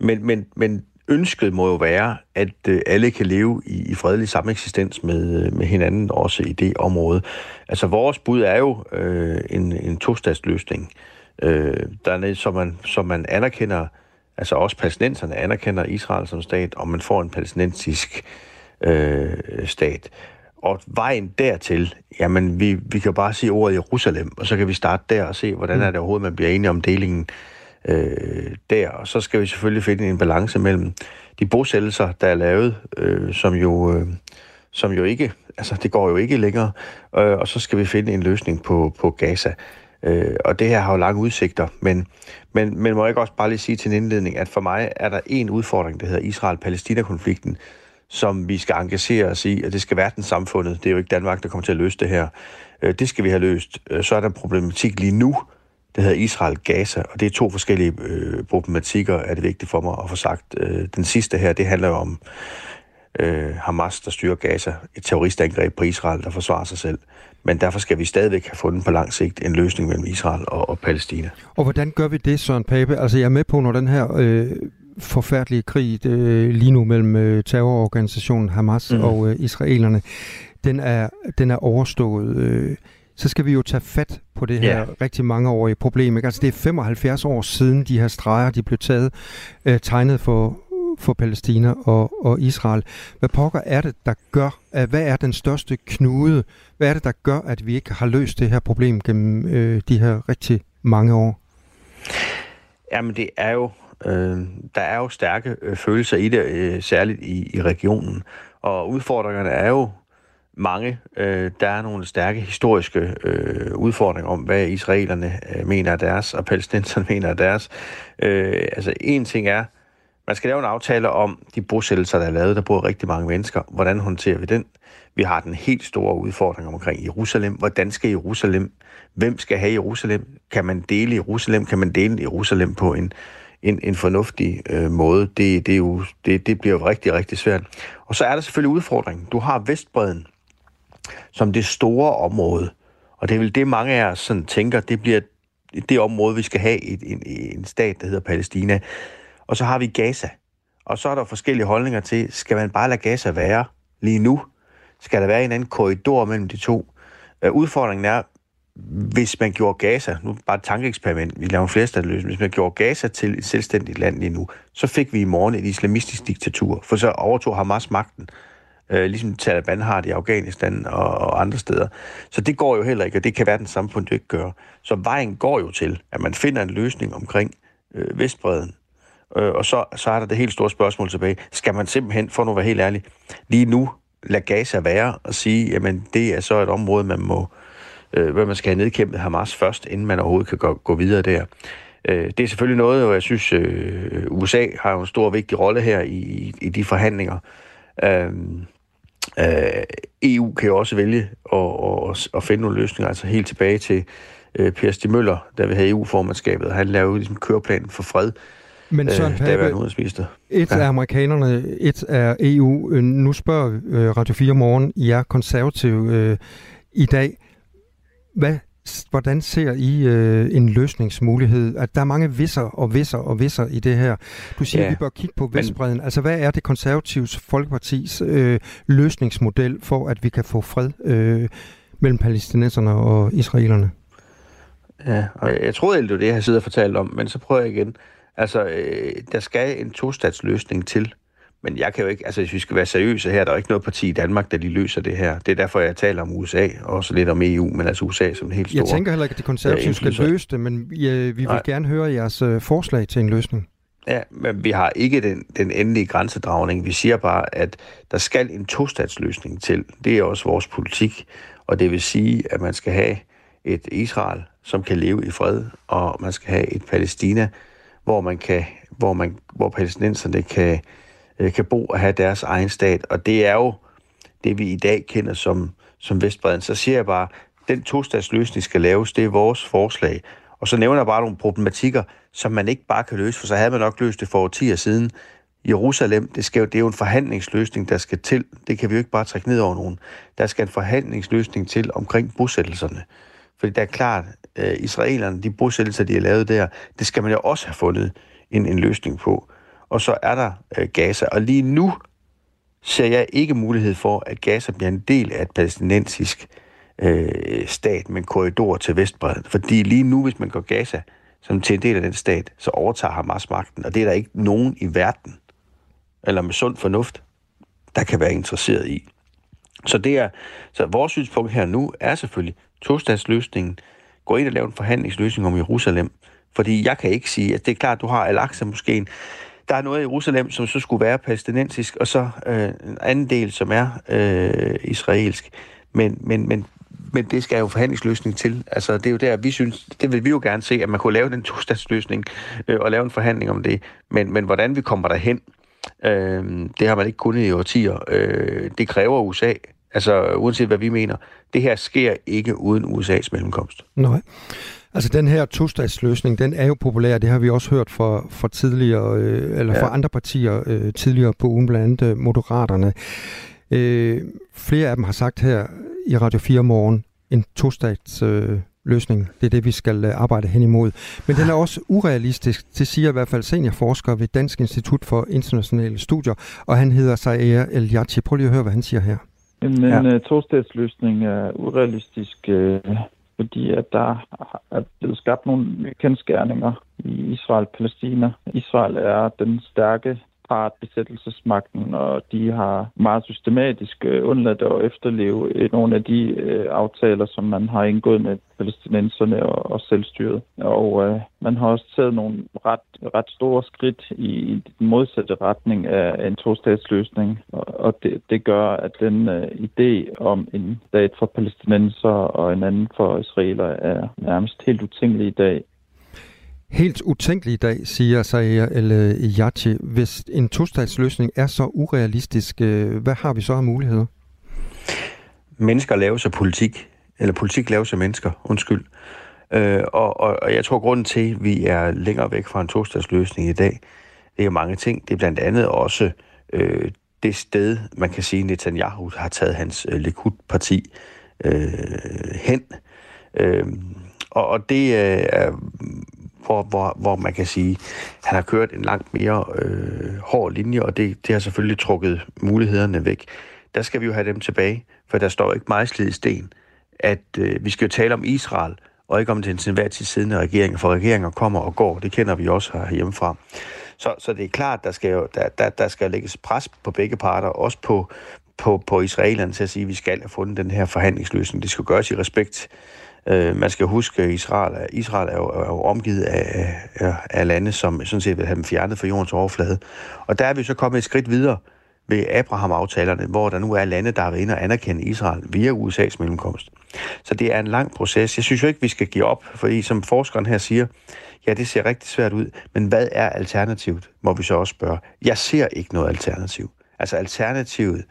Men, men, men ønsket må jo være, at øh, alle kan leve i, i fredelig sameksistens med, øh, med hinanden, også i det område. Altså, vores bud er jo øh, en, en tostatsløsning, øh, der, som, man, som man anerkender, altså også palæstinenserne anerkender Israel som stat, og man får en palæstinensisk øh, stat. Og vejen dertil, jamen vi, vi kan bare sige ordet Jerusalem, og så kan vi starte der og se, hvordan er det overhovedet, man bliver enige om delingen øh, Øh, der. Og så skal vi selvfølgelig finde en balance mellem de bosættelser, der er lavet, øh, som jo... Øh, som jo ikke, altså det går jo ikke længere, øh, og så skal vi finde en løsning på, på Gaza. Øh, og det her har jo lange udsigter, men, men, men må jeg ikke også bare lige sige til en indledning, at for mig er der en udfordring, der hedder Israel-Palæstina-konflikten, som vi skal engagere os i, og det skal verdenssamfundet, det er jo ikke Danmark, der kommer til at løse det her. Øh, det skal vi have løst. Øh, så er der en problematik lige nu, det hedder Israel-Gaza, og det er to forskellige øh, problematikker, er det vigtigt for mig at få sagt. Øh, den sidste her, det handler om øh, Hamas, der styrer Gaza, et terroristangreb på Israel, der forsvarer sig selv. Men derfor skal vi stadigvæk have fundet på lang sigt en løsning mellem Israel og, og Palæstina. Og hvordan gør vi det, Søren Pape? Altså jeg er med på, når den her øh, forfærdelige krig øh, lige nu mellem øh, terrororganisationen Hamas mm. og øh, israelerne, den er, den er overstået. Øh, så skal vi jo tage fat på det her yeah. rigtig mangeårige problem. Ikke? Altså det er 75 år siden de her streger, de blev taget, øh, tegnet for, for Palæstina og, og Israel. Hvad pokker er det, der gør, at, hvad er den største knude? Hvad er det, der gør, at vi ikke har løst det her problem gennem øh, de her rigtig mange år? Jamen det er jo, øh, der er jo stærke øh, følelser i det, øh, særligt i, i regionen. Og udfordringerne er jo mange. Øh, der er nogle stærke historiske øh, udfordringer om, hvad israelerne øh, mener af deres, og palæstinenserne mener af deres. Øh, altså en ting er, man skal lave en aftale om de bosættelser, der er lavet. Der bor rigtig mange mennesker. Hvordan håndterer vi den? Vi har den helt store udfordring omkring Jerusalem. Hvordan skal Jerusalem? Hvem skal have Jerusalem? Kan man dele Jerusalem? Kan man dele Jerusalem på en, en, en fornuftig øh, måde? Det, det, er jo, det, det bliver jo rigtig, rigtig svært. Og så er der selvfølgelig udfordringen. Du har Vestbreden som det store område. Og det er vel det, mange af os sådan tænker, det bliver det område, vi skal have et, en, en stat, der hedder Palæstina. Og så har vi Gaza. Og så er der forskellige holdninger til, skal man bare lade Gaza være lige nu? Skal der være en anden korridor mellem de to? Øh, udfordringen er, hvis man gjorde Gaza, nu bare et tankeeksperiment, vi laver en flerstatsløsning, hvis man gjorde Gaza til et selvstændigt land lige nu, så fik vi i morgen et islamistisk diktatur, for så overtog Hamas magten, øh, ligesom Taliban har det i Afghanistan og, og andre steder. Så det går jo heller ikke, og det kan verdens samfund ikke gøre. Så vejen går jo til, at man finder en løsning omkring øh, Vestbreden, Øh, og så, så er der det helt store spørgsmål tilbage. Skal man simpelthen, for nu at være helt ærlig, lige nu lade Gaza være og sige, jamen det er så et område, man må, øh, hvor man skal have nedkæmpet Hamas først, inden man overhovedet kan gå, gå videre der. Øh, det er selvfølgelig noget, og jeg synes, øh, USA har jo en stor vigtig rolle her i, i de forhandlinger. Øh, øh, EU kan jo også vælge at, at, at finde nogle løsninger, altså helt tilbage til øh, Per Stig Møller, der vi have EU-formandskabet. Han lavede ligesom køreplanen for fred, men Søren øh, Pape, udenrigsminister. et ja. er amerikanerne, et er EU. Øh, nu spørger øh, Radio 4 Morgen, I er konservative øh, i dag. Hvad, hvordan ser I øh, en løsningsmulighed? At der er mange visser og visser og visser i det her. Du siger, ja. at vi bør kigge på Vestbreden. Men... Altså, hvad er det konservativs folkepartis øh, løsningsmodel for, at vi kan få fred øh, mellem palæstinenserne og israelerne? Ja, og jeg, troede, det var det, jeg siddet og fortalt om, men så prøver jeg igen. Altså, øh, der skal en tostatsløsning til. Men jeg kan jo ikke, altså hvis vi skal være seriøse her, der er ikke noget parti i Danmark, der lige løser det her. Det er derfor, jeg taler om USA, og også lidt om EU, men altså USA som en helt stor... Jeg tænker heller ikke, at de konservative skal løse det, men ja, vi vil Nej. gerne høre jeres øh, forslag til en løsning. Ja, men vi har ikke den, den endelige grænsedragning. Vi siger bare, at der skal en tostatsløsning til. Det er også vores politik, og det vil sige, at man skal have et Israel, som kan leve i fred, og man skal have et Palæstina, hvor man kan, hvor man, hvor palæstinenserne kan, øh, Øh, kan bo og have deres egen stat. Og det er jo det, vi i dag kender som, som Vestbreden. Så siger jeg bare, den tostatsløsning skal laves, det er vores forslag. Og så nævner jeg bare nogle problematikker, som man ikke bare kan løse, for så havde man nok løst det for årtier siden. Jerusalem, det, skal jo, det er jo en forhandlingsløsning, der skal til. Det kan vi jo ikke bare trække ned over nogen. Der skal en forhandlingsløsning til omkring bosættelserne. Fordi det er klart, øh, israelerne, de bosættelser, de har lavet der, det skal man jo også have fundet en, en løsning på. Og så er der øh, Gaza. Og lige nu ser jeg ikke mulighed for, at Gaza bliver en del af et palæstinensisk øh, stat med en korridor til Vestbredden. Fordi lige nu, hvis man går Gaza som til en del af den stat, så overtager Hamas magten. Og det er der ikke nogen i verden, eller med sund fornuft, der kan være interesseret i. Så det er, så vores synspunkt her nu er selvfølgelig tostatsløsningen. Gå ind og lave en forhandlingsløsning om Jerusalem. Fordi jeg kan ikke sige, at det er klart, at du har Al-Aqsa måske der er noget i Jerusalem, som så skulle være palæstinensisk, og så øh, en anden del, som er øh, israelsk. Men, men, men, men det skal jo forhandlingsløsning til. Altså, det er jo der, vi synes, det vil vi jo gerne se, at man kunne lave den tostatsløsning øh, og lave en forhandling om det. Men, men hvordan vi kommer derhen, øh, det har man ikke kunnet i årtier. Øh, det kræver USA. Altså, uanset hvad vi mener. Det her sker ikke uden USA's mellemkomst. Nej. Altså den her tostatsløsning, den er jo populær, det har vi også hørt fra, fra tidligere, øh, eller ja. fra andre partier øh, tidligere på ugen, blandt andet øh, Moderaterne. Øh, flere af dem har sagt her i Radio 4 morgen, en tostats øh, løsning. Det er det, vi skal øh, arbejde hen imod. Men den er også urealistisk, det siger i hvert fald seniorforsker ved Dansk Institut for Internationale Studier, og han hedder Saer El Yachi. Prøv lige at høre, hvad han siger her. En, ja. uh, tostatsløsning er urealistisk, uh, fordi at der er blevet skabt nogle kendskærninger i Israel-Palæstina. Israel er den stærke part besættelsesmagten, og de har meget systematisk øh, undladt at efterleve øh, nogle af de øh, aftaler, som man har indgået med palæstinenserne og, og selvstyret. Og øh, man har også taget nogle ret, ret store skridt i, i den modsatte retning af en to-statsløsning, og, og det, det gør, at den øh, idé om en stat for palæstinenser og en anden for israeler er nærmest helt utænkelig i dag. Helt utænkelig i dag, siger Sayer El Yachi. Hvis en tostatsløsning er så urealistisk, øh, hvad har vi så af muligheder? Mennesker laver sig politik, eller politik laver sig mennesker, undskyld. Øh, og, og, og jeg tror, grunden til, at vi er længere væk fra en tostatsløsning i dag, det er jo mange ting. Det er blandt andet også øh, det sted, man kan sige, Netanyahu har taget hans øh, Likud-parti øh, hen. Øh, og, og det øh, er hvor, hvor, hvor man kan sige, at han har kørt en langt mere øh, hård linje, og det, det har selvfølgelig trukket mulighederne væk. Der skal vi jo have dem tilbage, for der står ikke meget i sten, at øh, vi skal jo tale om Israel, og ikke om den til enhver tid siddende regering, for regeringer kommer og går, det kender vi også herhjemmefra. Så, så det er klart, der skal jo der, der, der skal lægges pres på begge parter, også på, på, på israelerne til at sige, at vi skal have fundet den her forhandlingsløsning. Det skal gøres i respekt Øh, man skal huske, at Israel, Israel er, jo, er jo omgivet af, af, af lande, som sådan set vil have dem fjernet fra jordens overflade. Og der er vi så kommet et skridt videre ved Abraham-aftalerne, hvor der nu er lande, der er inde og anerkende Israel via USA's mellemkomst. Så det er en lang proces. Jeg synes jo ikke, vi skal give op, fordi som forskeren her siger, ja, det ser rigtig svært ud, men hvad er alternativet, må vi så også spørge. Jeg ser ikke noget alternativ. Altså alternativet,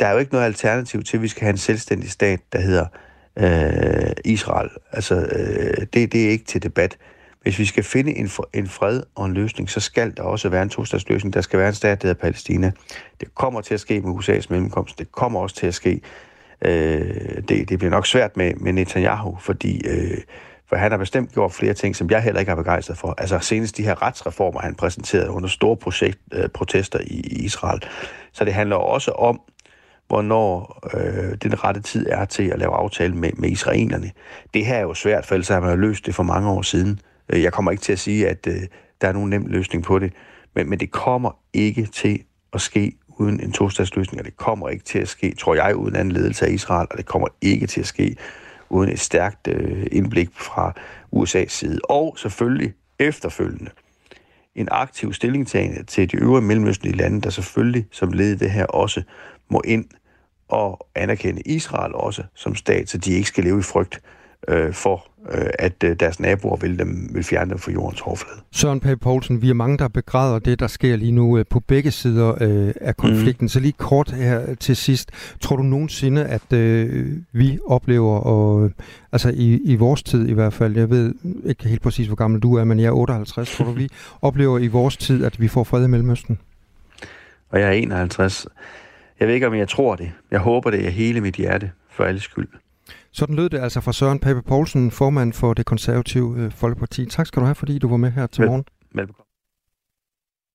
der er jo ikke noget alternativ til, at vi skal have en selvstændig stat, der hedder øh, Israel. Altså, øh, det, det er ikke til debat. Hvis vi skal finde en, en fred og en løsning, så skal der også være en tostatsløsning. Der skal være en stat, der hedder Palæstina. Det kommer til at ske med USA's mellemkomst. Det kommer også til at ske. Øh, det, det bliver nok svært med, med Netanyahu, fordi øh, for han har bestemt gjort flere ting, som jeg heller ikke er begejstret for. Altså senest de her retsreformer, han præsenterede under store projekt, øh, protester i, i Israel. Så det handler også om hvornår øh, den rette tid er til at lave aftale med, med israelerne. Det her er jo svært, for ellers har man jo løst det for mange år siden. Øh, jeg kommer ikke til at sige, at øh, der er nogen nem løsning på det, men, men det kommer ikke til at ske uden en tostatsløsning, og det kommer ikke til at ske, tror jeg, uden anden ledelse af Israel, og det kommer ikke til at ske uden et stærkt øh, indblik fra USA's side. Og selvfølgelig efterfølgende en aktiv stillingtagen til de øvrige mellemøstlige lande, der selvfølgelig som led i det her også må ind og anerkende Israel også som stat, så de ikke skal leve i frygt øh, for, øh, at øh, deres naboer vil, dem, vil fjerne dem fra jordens overflade. Søren Pape Poulsen, vi er mange, der begræder det, der sker lige nu øh, på begge sider øh, af konflikten. Mm. Så lige kort her til sidst. Tror du nogensinde, at øh, vi oplever, og, altså i, i vores tid i hvert fald, jeg ved ikke helt præcis, hvor gammel du er, men jeg er 58, tror du, vi oplever i vores tid, at vi får fred i Mellemøsten? Og jeg er 51. Jeg ved ikke, om jeg tror det. Jeg håber det af hele mit hjerte, for alles skyld. Sådan lød det altså fra Søren Pape Poulsen, formand for det konservative øh, Folkeparti. Tak skal du have, fordi du var med her til morgen. Velbekomme.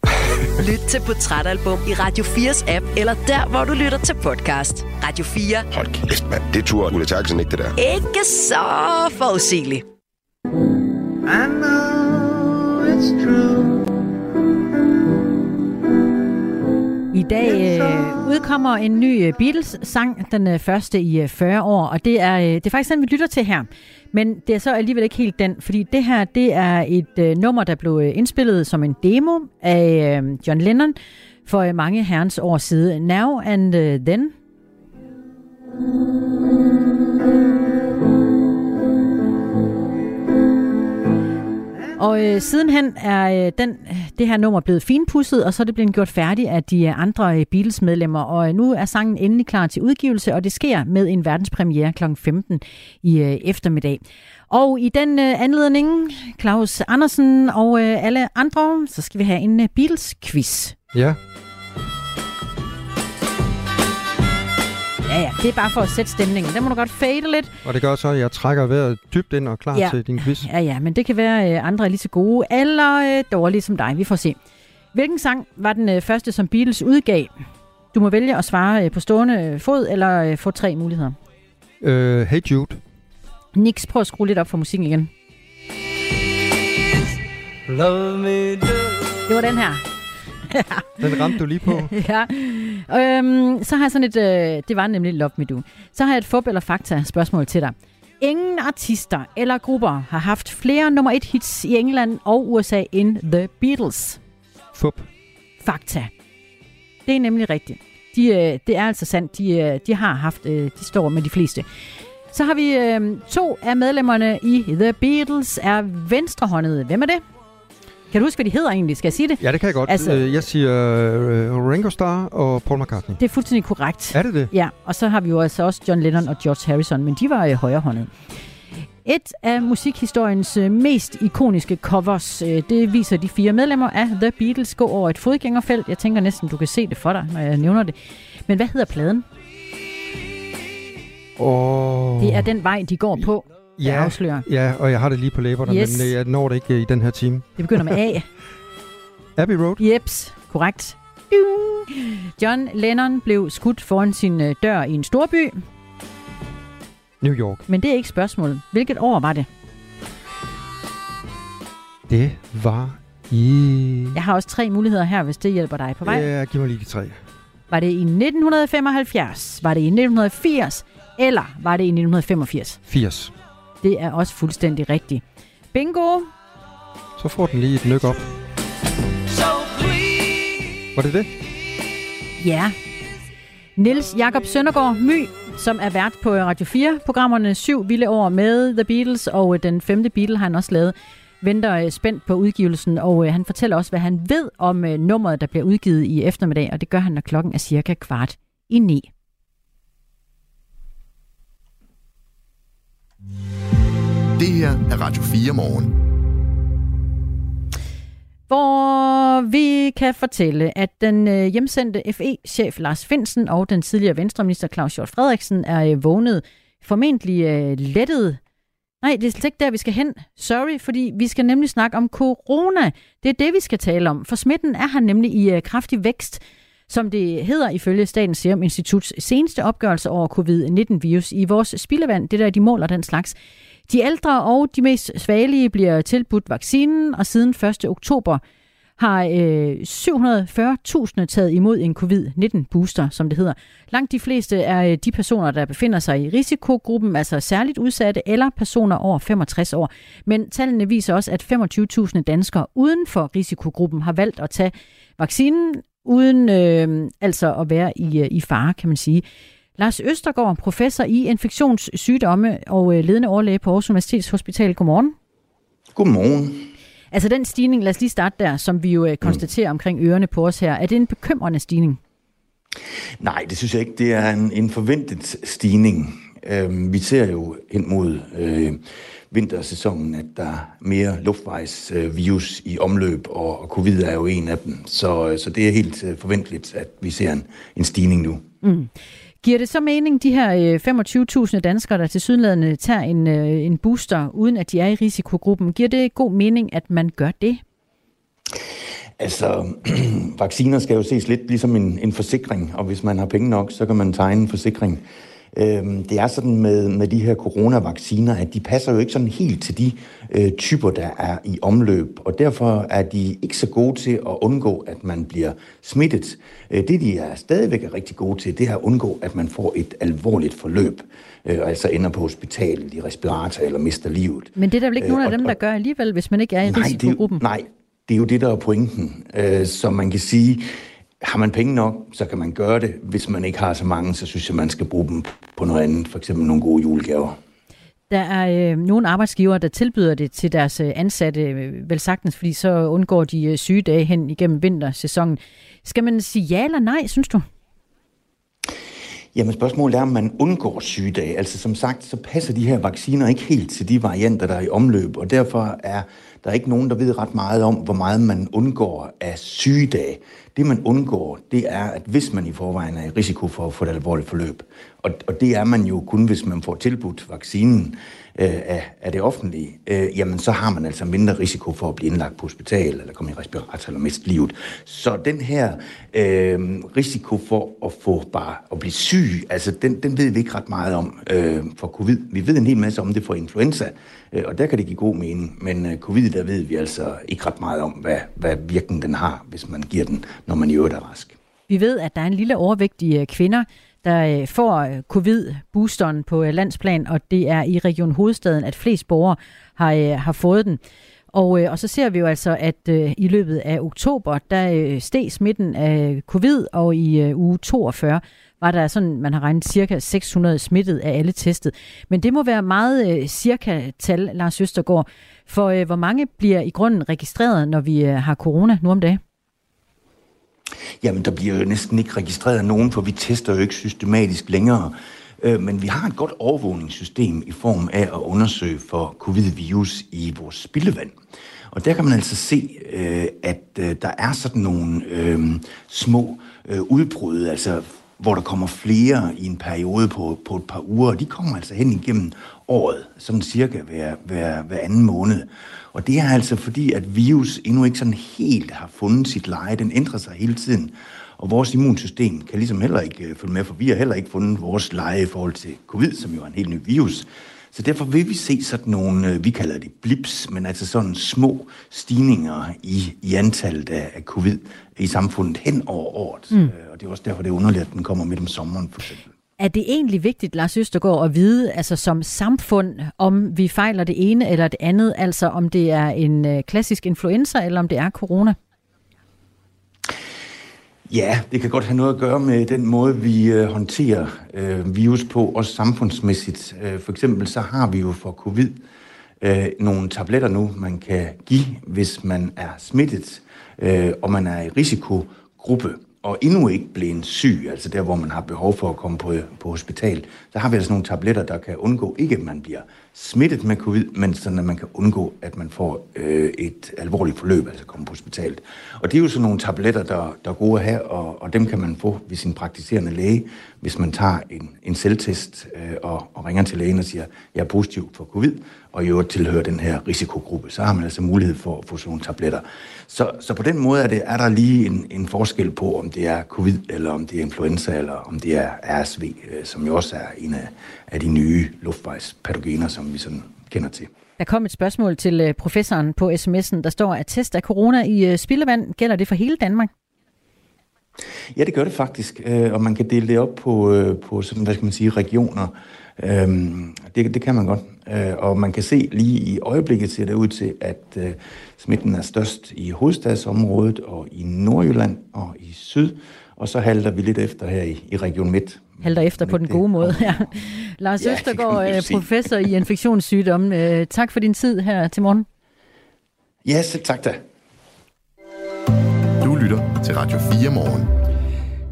Lyt til Portrætalbum i Radio 4's app, eller der, hvor du lytter til podcast. Radio 4. Hold kæft, mand. Det turde Ulla Terkelsen ikke, det der. Ikke så forudsigeligt. I know it's true. I dag øh, udkommer en ny øh, Beatles-sang, den øh, første i øh, 40 år, og det er, øh, det er faktisk den, vi lytter til her. Men det er så alligevel ikke helt den, fordi det her det er et øh, nummer, der blev øh, indspillet som en demo af øh, John Lennon for øh, mange herrens år siden. Now and øh, Then. Og øh, sidenhen er øh, den, det her nummer blevet finpudset, og så er det blevet gjort færdigt af de øh, andre øh, Beatles-medlemmer. Og øh, nu er sangen endelig klar til udgivelse, og det sker med en verdenspremiere kl. 15 i øh, eftermiddag. Og i den øh, anledning, Claus Andersen og øh, alle andre, så skal vi have en øh, Beatles-quiz. Ja. Ja, ja, det er bare for at sætte stemningen. Den må du godt fade lidt. Og det gør så, at jeg trækker vejret dybt ind og klar Ja. til din quiz. Ja, ja, men det kan være, at andre er lige så gode eller øh, dårlige som dig. Vi får se. Hvilken sang var den øh, første, som Beatles udgav? Du må vælge at svare øh, på stående øh, fod, eller øh, få tre muligheder. Øh, hey Jude. Nix, prøv at skrue lidt op for musikken igen. Love me do. Det var den her. Den ramte du lige på. ja. Øhm, så har jeg sådan et, øh, det var nemlig Love Me Do. Så har jeg et fup eller fakta spørgsmål til dig. Ingen artister eller grupper har haft flere nummer et hits i England og USA end The Beatles. Fup. Fakta. Det er nemlig rigtigt. De, øh, det er altså sandt. De, øh, de har haft, øh, de står med de fleste. Så har vi øh, to af medlemmerne i The Beatles er venstrehåndede. Hvem er det? Kan du huske, hvad de hedder egentlig? Skal jeg sige det? Ja, det kan jeg godt. Altså- Altså, jeg siger øh, Ringo Starr og Paul McCartney. Det er fuldstændig korrekt. Er det det? Ja, og så har vi jo altså også John Lennon og George Harrison, men de var øh, højrehåndede. Et af musikhistoriens øh, mest ikoniske covers, øh, det viser de fire medlemmer af The Beatles gå over et fodgængerfelt. Jeg tænker næsten, du kan se det for dig, når jeg nævner det. Men hvad hedder pladen? Oh. Det er den vej, de går på. Jeg ja, afslører. ja, og jeg har det lige på læberne, Yes. men øh, jeg når det ikke øh, i den her time. Det begynder med A. Abbey Road? Jeps, korrekt. John Lennon blev skudt foran sin øh, dør i en storby, New York. men det er ikke spørgsmålet. Hvilket år var det? Det var i... Jeg har også tre muligheder her, hvis det hjælper dig på vej. Ja, giv mig lige de tre. Var det i 1975? Var det i 1980? Eller var det i 1985? 80. Det er også fuldstændig rigtigt. Bingo! Så får den lige et nyk op. Var det det? Ja. Niels Jakob Søndergaard My, som er vært på Radio 4-programmerne Syv Vilde År med The Beatles, og øh, den femte Beatle har han også lavet, venter øh, spændt på udgivelsen, og øh, han fortæller også, hvad han ved om nummeret, der bliver udgivet i eftermiddag, og det gør han, når klokken er cirka kvart i ni. Det her er Radio 4 morgen. hvor vi kan fortælle, at den øh, hjemsendte FE-chef Lars Finsen og den tidligere venstreminister Claus Hjort Frederiksen er øh, vågnet formentlig øh, lettet. Nej, det er slet ikke der, vi skal hen. Sorry, fordi vi skal nemlig snakke om corona. Det er det, vi skal tale om, for smitten er her nemlig i kraftig vækst. som det hedder ifølge Statens Serum Instituts seneste opgørelse over covid-19-virus i vores spildevand. Det der, de måler den slags. De ældre og de mest svagelige bliver tilbudt vaccinen, og siden 1. oktober har øh, 740.000 taget imod en covid-19-booster, som det hedder. Langt de fleste er øh, de personer, der befinder sig i risikogruppen, altså særligt udsatte, eller personer over 65 år. Men tallene viser også, at 25.000 danskere uden for risikogruppen har valgt at tage vaccinen, uden øh, altså at være i, øh, i fare, kan man sige. Lars Østergaard, professor i infektionssygdomme og øh, ledende overlæge på Aarhus Universitets Hospital. Godmorgen. Godmorgen. Altså den stigning, lad os lige starte der, som vi jo øh, konstaterer omkring ørerne på os her. Er det en bekymrende stigning? Nej, det synes jeg ikke. Det er en, en forventet stigning. Øhm, vi ser jo hen mod øh, vintersæsonen, at der er mere luftvejsvirus øh, i omløb, og, og covid er jo en af dem. Så, så det er helt øh, forventeligt, at vi ser en, en stigning nu. Mm. Giver det så mening, de her øh, 25.000 danskere, der til sydenladende tager en, øh, en booster, uden at de er i risikogruppen, giver det god mening, at man gør det? Altså, vacciner skal jo ses lidt ligesom en, en forsikring, og hvis man har penge nok, så kan man tegne en forsikring. Øhm, det er sådan med, med de her coronavacciner, at de passer jo ikke sådan helt til de øh, typer, der er i omløb, og derfor er de ikke så gode til at undgå, at man bliver smittet. Øh, det, de er stadigvæk er rigtig gode til, det er at undgå, at man får et alvorligt forløb, øh, altså ender på hospitalet i respirator eller mister livet. Men det er der vel ikke øh, nogen af dem, der gør alligevel, hvis man ikke er i nej, risikogruppen? Det, nej, det er jo det, der er pointen. Øh, så man kan sige, har man penge nok, så kan man gøre det. Hvis man ikke har så mange, så synes jeg, man skal bruge dem på noget andet. For eksempel nogle gode julegaver. Der er øh, nogle arbejdsgivere, der tilbyder det til deres øh, ansatte, øh, vel sagtens, fordi så undgår de øh, sygedage hen igennem vintersæsonen. Skal man sige ja eller nej, synes du? Jamen spørgsmålet er, om man undgår sygedage. Altså som sagt, så passer de her vacciner ikke helt til de varianter, der er i omløb, og derfor er der er ikke nogen, der ved ret meget om, hvor meget man undgår af sygedage. Det man undgår, det er, at hvis man i forvejen er i risiko for at få et alvorligt forløb, og, og det er man jo kun, hvis man får tilbudt vaccinen øh, af, af det offentlige, øh, jamen så har man altså mindre risiko for at blive indlagt på hospital, eller komme i respirator, eller miste livet. Så den her øh, risiko for at få bare at blive syg, altså den, den ved vi ikke ret meget om øh, for covid. Vi ved en hel masse om det for influenza, øh, og der kan det give god mening, men øh, covid, der ved vi altså ikke ret meget om, hvad, hvad virken den har, hvis man giver den, når man i øvrigt er rask. Vi ved, at der er en lille overvægtige øh, kvinder, der øh, får øh, covid-boosteren på øh, landsplan, og det er i Region Hovedstaden, at flest borgere har, har fået den. Og, og så ser vi jo altså, at øh, i løbet af oktober, der øh, steg smitten af covid, og i øh, uge 42 var der sådan, man har regnet cirka 600 smittet af alle testet. Men det må være meget øh, cirka tal, Lars Østergaard, for øh, hvor mange bliver i grunden registreret, når vi øh, har corona nu om dagen? Jamen, der bliver jo næsten ikke registreret nogen, for vi tester jo ikke systematisk længere. Øh, men vi har et godt overvågningssystem i form af at undersøge for covid-virus i vores spildevand. Og der kan man altså se, øh, at øh, der er sådan nogle små udbrud, altså hvor der kommer flere i en periode på, på et par uger, og de kommer altså hen igennem året, sådan cirka hver, hver, hver anden måned. Og det er altså fordi, at virus endnu ikke sådan helt har fundet sit leje. Den ændrer sig hele tiden. Og vores immunsystem kan ligesom heller ikke øh, følge med, for vi har heller ikke fundet vores leje i forhold til covid, som jo er en helt ny virus. Så derfor vil vi se sådan nogle, øh, vi kalder det blips, men altså sådan små stigninger i, i antallet af, af covid i samfundet hen over året. Mm. Øh, og det er også derfor, det er underligt, at den kommer midt om sommeren for eksempel. Er det egentlig vigtigt, Lars Østergaard, at vide altså som samfund, om vi fejler det ene eller det andet, altså om det er en øh, klassisk influenza, eller om det er corona? Ja, det kan godt have noget at gøre med den måde, vi øh, håndterer øh, virus på, også samfundsmæssigt. Øh, for eksempel så har vi jo for covid øh, nogle tabletter nu, man kan give, hvis man er smittet, øh, og man er i risikogruppe og endnu ikke blevet syg, altså der, hvor man har behov for at komme på, på hospital, så har vi altså nogle tabletter, der kan undgå ikke, at man bliver smittet med covid, men sådan at man kan undgå, at man får øh, et alvorligt forløb, altså komme på hospitalet. Og det er jo sådan nogle tabletter, der, der er gode at have, og, og dem kan man få ved sin praktiserende læge, hvis man tager en, en selvtest øh, og, og ringer til lægen og siger, jeg er positiv for covid, og i øvrigt tilhører den her risikogruppe, så har man altså mulighed for at få sådan nogle tabletter. Så, så på den måde er, det, er der lige en, en forskel på, om det er covid, eller om det er influenza, eller om det er RSV, øh, som jo også er en af, af de nye luftvejspatogener, som vi sådan kender til. Der kom et spørgsmål til øh, professoren på sms'en, der står, at test af corona i øh, spildevand, gælder det for hele Danmark? Ja, det gør det faktisk, og man kan dele det op på, på sådan, hvad skal man sige, regioner. Øhm, det, det kan man godt. Og man kan se lige i øjeblikket ser det ud til, at smitten er størst i hovedstadsområdet og i Nordjylland og i syd, og så halter vi lidt efter her i, i Region Midt. Halter efter på den gode måde, ja. Lars ja, Østergaard, professor i infektionssygdomme. Tak for din tid her til morgen. Ja, selv tak da. Du lytter til Radio 4 morgen.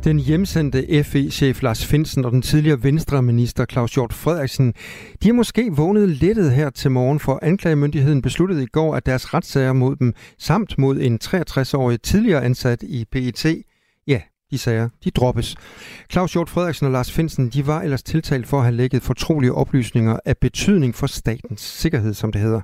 Den hjemsendte FE-chef Lars Finsen og den tidligere Venstre-minister Claus Hjort Frederiksen, de er måske vågnet lettet her til morgen, for anklagemyndigheden besluttede i går, at deres retssager mod dem, samt mod en 63-årig tidligere ansat i PET, ja, de sager, de droppes. Claus Hjort Frederiksen og Lars Finsen, de var ellers tiltalt for at have lægget fortrolige oplysninger af betydning for statens sikkerhed, som det hedder.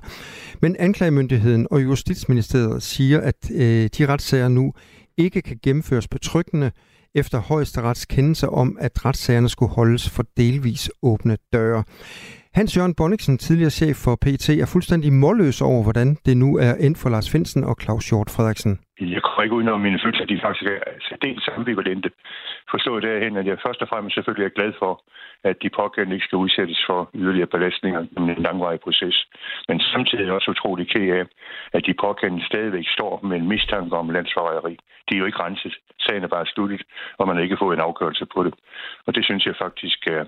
Men anklagemyndigheden og Justitsministeriet siger, at øh, de retssager nu ikke kan gennemføres betryggende, efter højesterets kendelse om, at retssagerne skulle holdes for delvis åbne døre. Hans Jørgen Bonniksen, tidligere chef for PT, er fuldstændig målløs over, hvordan det nu er endt for Lars Finsen og Claus Hjort Frederiksen. Jeg kommer ikke ud mine følelser, de faktisk er særdeles ambivalente. Forstået derhen, at jeg først og fremmest selvfølgelig er glad for, at de pågældende ikke skal udsættes for yderligere belastninger i en langvarig proces. Men samtidig er jeg også utrolig ked af, at de pågældende stadigvæk står med en mistanke om landsforræderi. De er jo ikke renset. Sagen er bare sluttet, og man har ikke fået en afgørelse på det. Og det synes jeg faktisk er,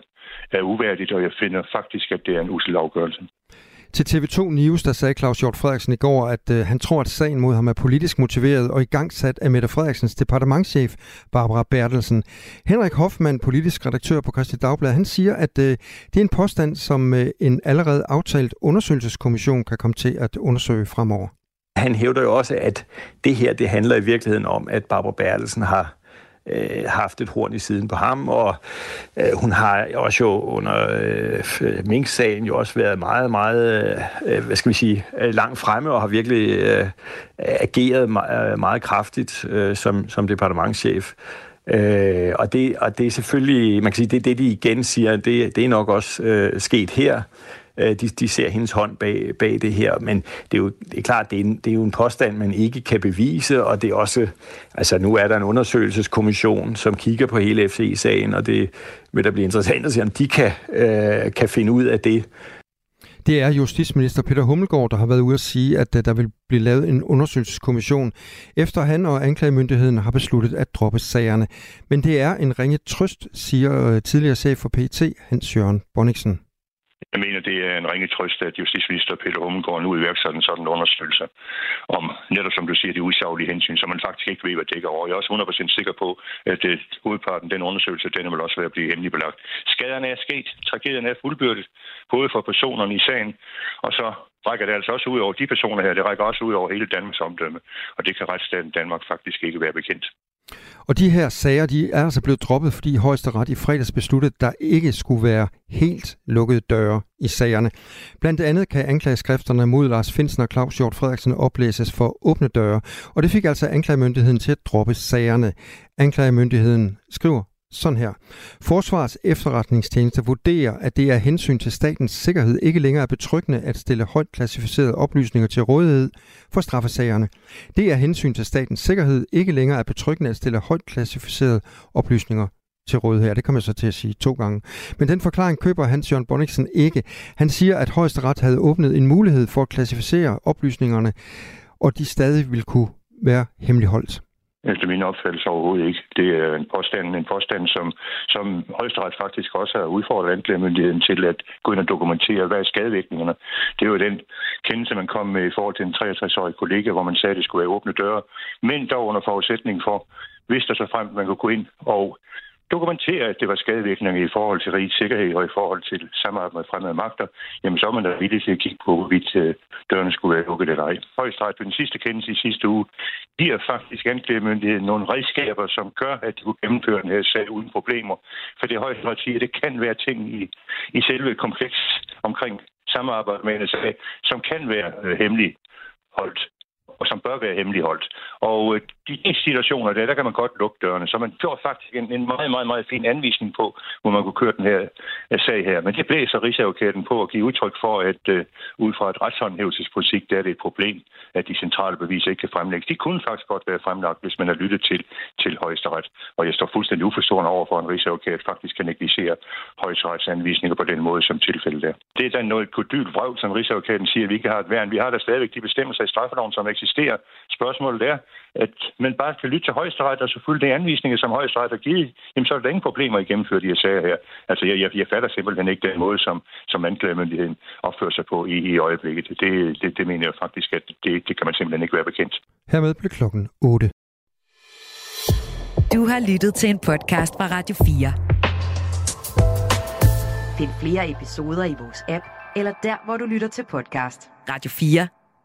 er uværdigt, og jeg finder faktisk, at det er en usel afgørelse. Til TV2 News, der sagde Claus Hjort Frederiksen i går, at øh, han tror, at sagen mod ham er politisk motiveret og igangsat af Mette Frederiksens departementschef Barbara Bertelsen. Henrik Hoffmann, politisk redaktør på Christi Dagblad, han siger, at øh, det er en påstand, som øh, en allerede aftalt undersøgelseskommission kan komme til at undersøge fremover. Han hævder jo også, at det her det handler i virkeligheden om, at Barbara Bertelsen har øh, haft et horn i siden på ham, og øh, hun har også jo under øh, Mink-sagen jo også været meget, meget, øh, hvad skal vi sige, øh, langt fremme og har virkelig øh, ageret meget, øh, meget kraftigt øh, som, som departementschef. Øh, og, det, og det er selvfølgelig, man kan sige, det, det de igen siger, det, det er nok også øh, sket her. Øh, de, de ser hendes hånd bag, bag det her, men det er jo det er klart, det er, en, det er jo en påstand, man ikke kan bevise, og det er også, altså nu er der en undersøgelseskommission, som kigger på hele FCI-sagen, og det vil da blive interessant at se, om de kan, øh, kan finde ud af det. Det er justitsminister Peter Hummelgaard, der har været ude at sige, at øh, der vil blive lavet en undersøgelseskommission, efter han og anklagemyndigheden har besluttet at droppe sagerne. Men det er en ringe trøst, siger øh, tidligere chef for PT, Hans Jørgen Bonniksen. Jeg mener, det er en ringe trøst, at justitsminister Peter Hummelgaard nu iværksætter en sådan undersøgelse om, netop som du siger, det usaglige hensyn, som man faktisk ikke ved, hvad det dækker over. Jeg er også 100% sikker på, at det, hovedparten den undersøgelse, den vil også være at blive hemmelig belagt. Skaderne er sket, tragedien er fuldbyrdet, både for personerne i sagen, og så rækker det altså også ud over de personer her, det rækker også ud over hele Danmarks omdømme, og det kan retsstaten Danmark faktisk ikke være bekendt. Og de her sager, de er altså blevet droppet, fordi højesteret i fredags besluttede, at der ikke skulle være helt lukkede døre i sagerne. Blandt andet kan anklageskrifterne mod Lars Finsen og Claus Hjort Frederiksen oplæses for åbne døre, og det fik altså anklagemyndigheden til at droppe sagerne. Anklagemyndigheden skriver sådan her. Forsvars efterretningstjeneste vurderer, at det er hensyn til statens sikkerhed ikke længere er betryggende at stille højt klassificerede oplysninger til rådighed for straffesagerne. Det er hensyn til statens sikkerhed ikke længere er betryggende at stille højt klassificerede oplysninger til rådighed. Det kommer jeg så til at sige to gange. Men den forklaring køber Hans Jørgen Bonniksen ikke. Han siger, at højesteret havde åbnet en mulighed for at klassificere oplysningerne, og de stadig vil kunne være hemmeligholdt. Efter min opfattelse overhovedet ikke. Det er en påstand, en påstand som, som højesteret faktisk også har udfordret anklagemyndigheden til at gå ind og dokumentere, hvad er skadevirkningerne. Det er jo den kendelse, man kom med i forhold til en 63-årig kollega, hvor man sagde, at det skulle være åbne døre. Men dog under forudsætning for, hvis der så frem, man kunne gå ind og dokumentere, at det var skadevirkninger i forhold til rigets sikkerhed og i forhold til samarbejde med fremmede magter, jamen så er man da villig til at kigge på, hvorvidt øh, dørene skulle være lukket eller ej. Højesteret på den sidste kendelse i sidste uge giver faktisk anklagemyndigheden nogle redskaber, som gør, at de kunne gennemføre den her sag uden problemer. For det højesteret siger, at det kan være ting i, i selve kompleks omkring samarbejde med NSA, som kan være øh, hemmeligt holdt og som bør være hemmeligholdt. Og øh, de situationer der, der kan man godt lukke dørene. Så man får faktisk en, en meget, meget, meget fin anvisning på, hvor man kunne køre den her øh, sag her. Men det blæser Rigsadvokaten på at give udtryk for, at uh, ud fra et retshåndhævelsespolitik, der er det et problem, at de centrale beviser ikke kan fremlægges. De kunne faktisk godt være fremlagt, hvis man har lyttet til, til højesteret. Og jeg står fuldstændig uforstående over for, at en Rigsadvokat faktisk kan negligere højesterets anvisninger på den måde, som tilfældet er. Det er da noget kodyl vrøv, som Rigsadvokaten siger, at vi ikke har et værn. Vi har da stadigvæk de bestemmelser i straffeloven, som eksisterer. Spørgsmålet er, at man bare kan lytte til højesteret, og selvfølgelig de anvisninger, som højesteret har givet, jamen så er der ingen problemer i at gennemføre de her sager her. Altså, jeg, jeg, jeg fatter simpelthen ikke den måde, som, som anklagemyndigheden opfører sig på i, i øjeblikket. Det, det, det mener jeg faktisk, at det, det kan man simpelthen ikke være bekendt. Hermed blev klokken 8. Du har lyttet til en podcast fra Radio 4. Find flere episoder i vores app, eller der, hvor du lytter til podcast. Radio 4.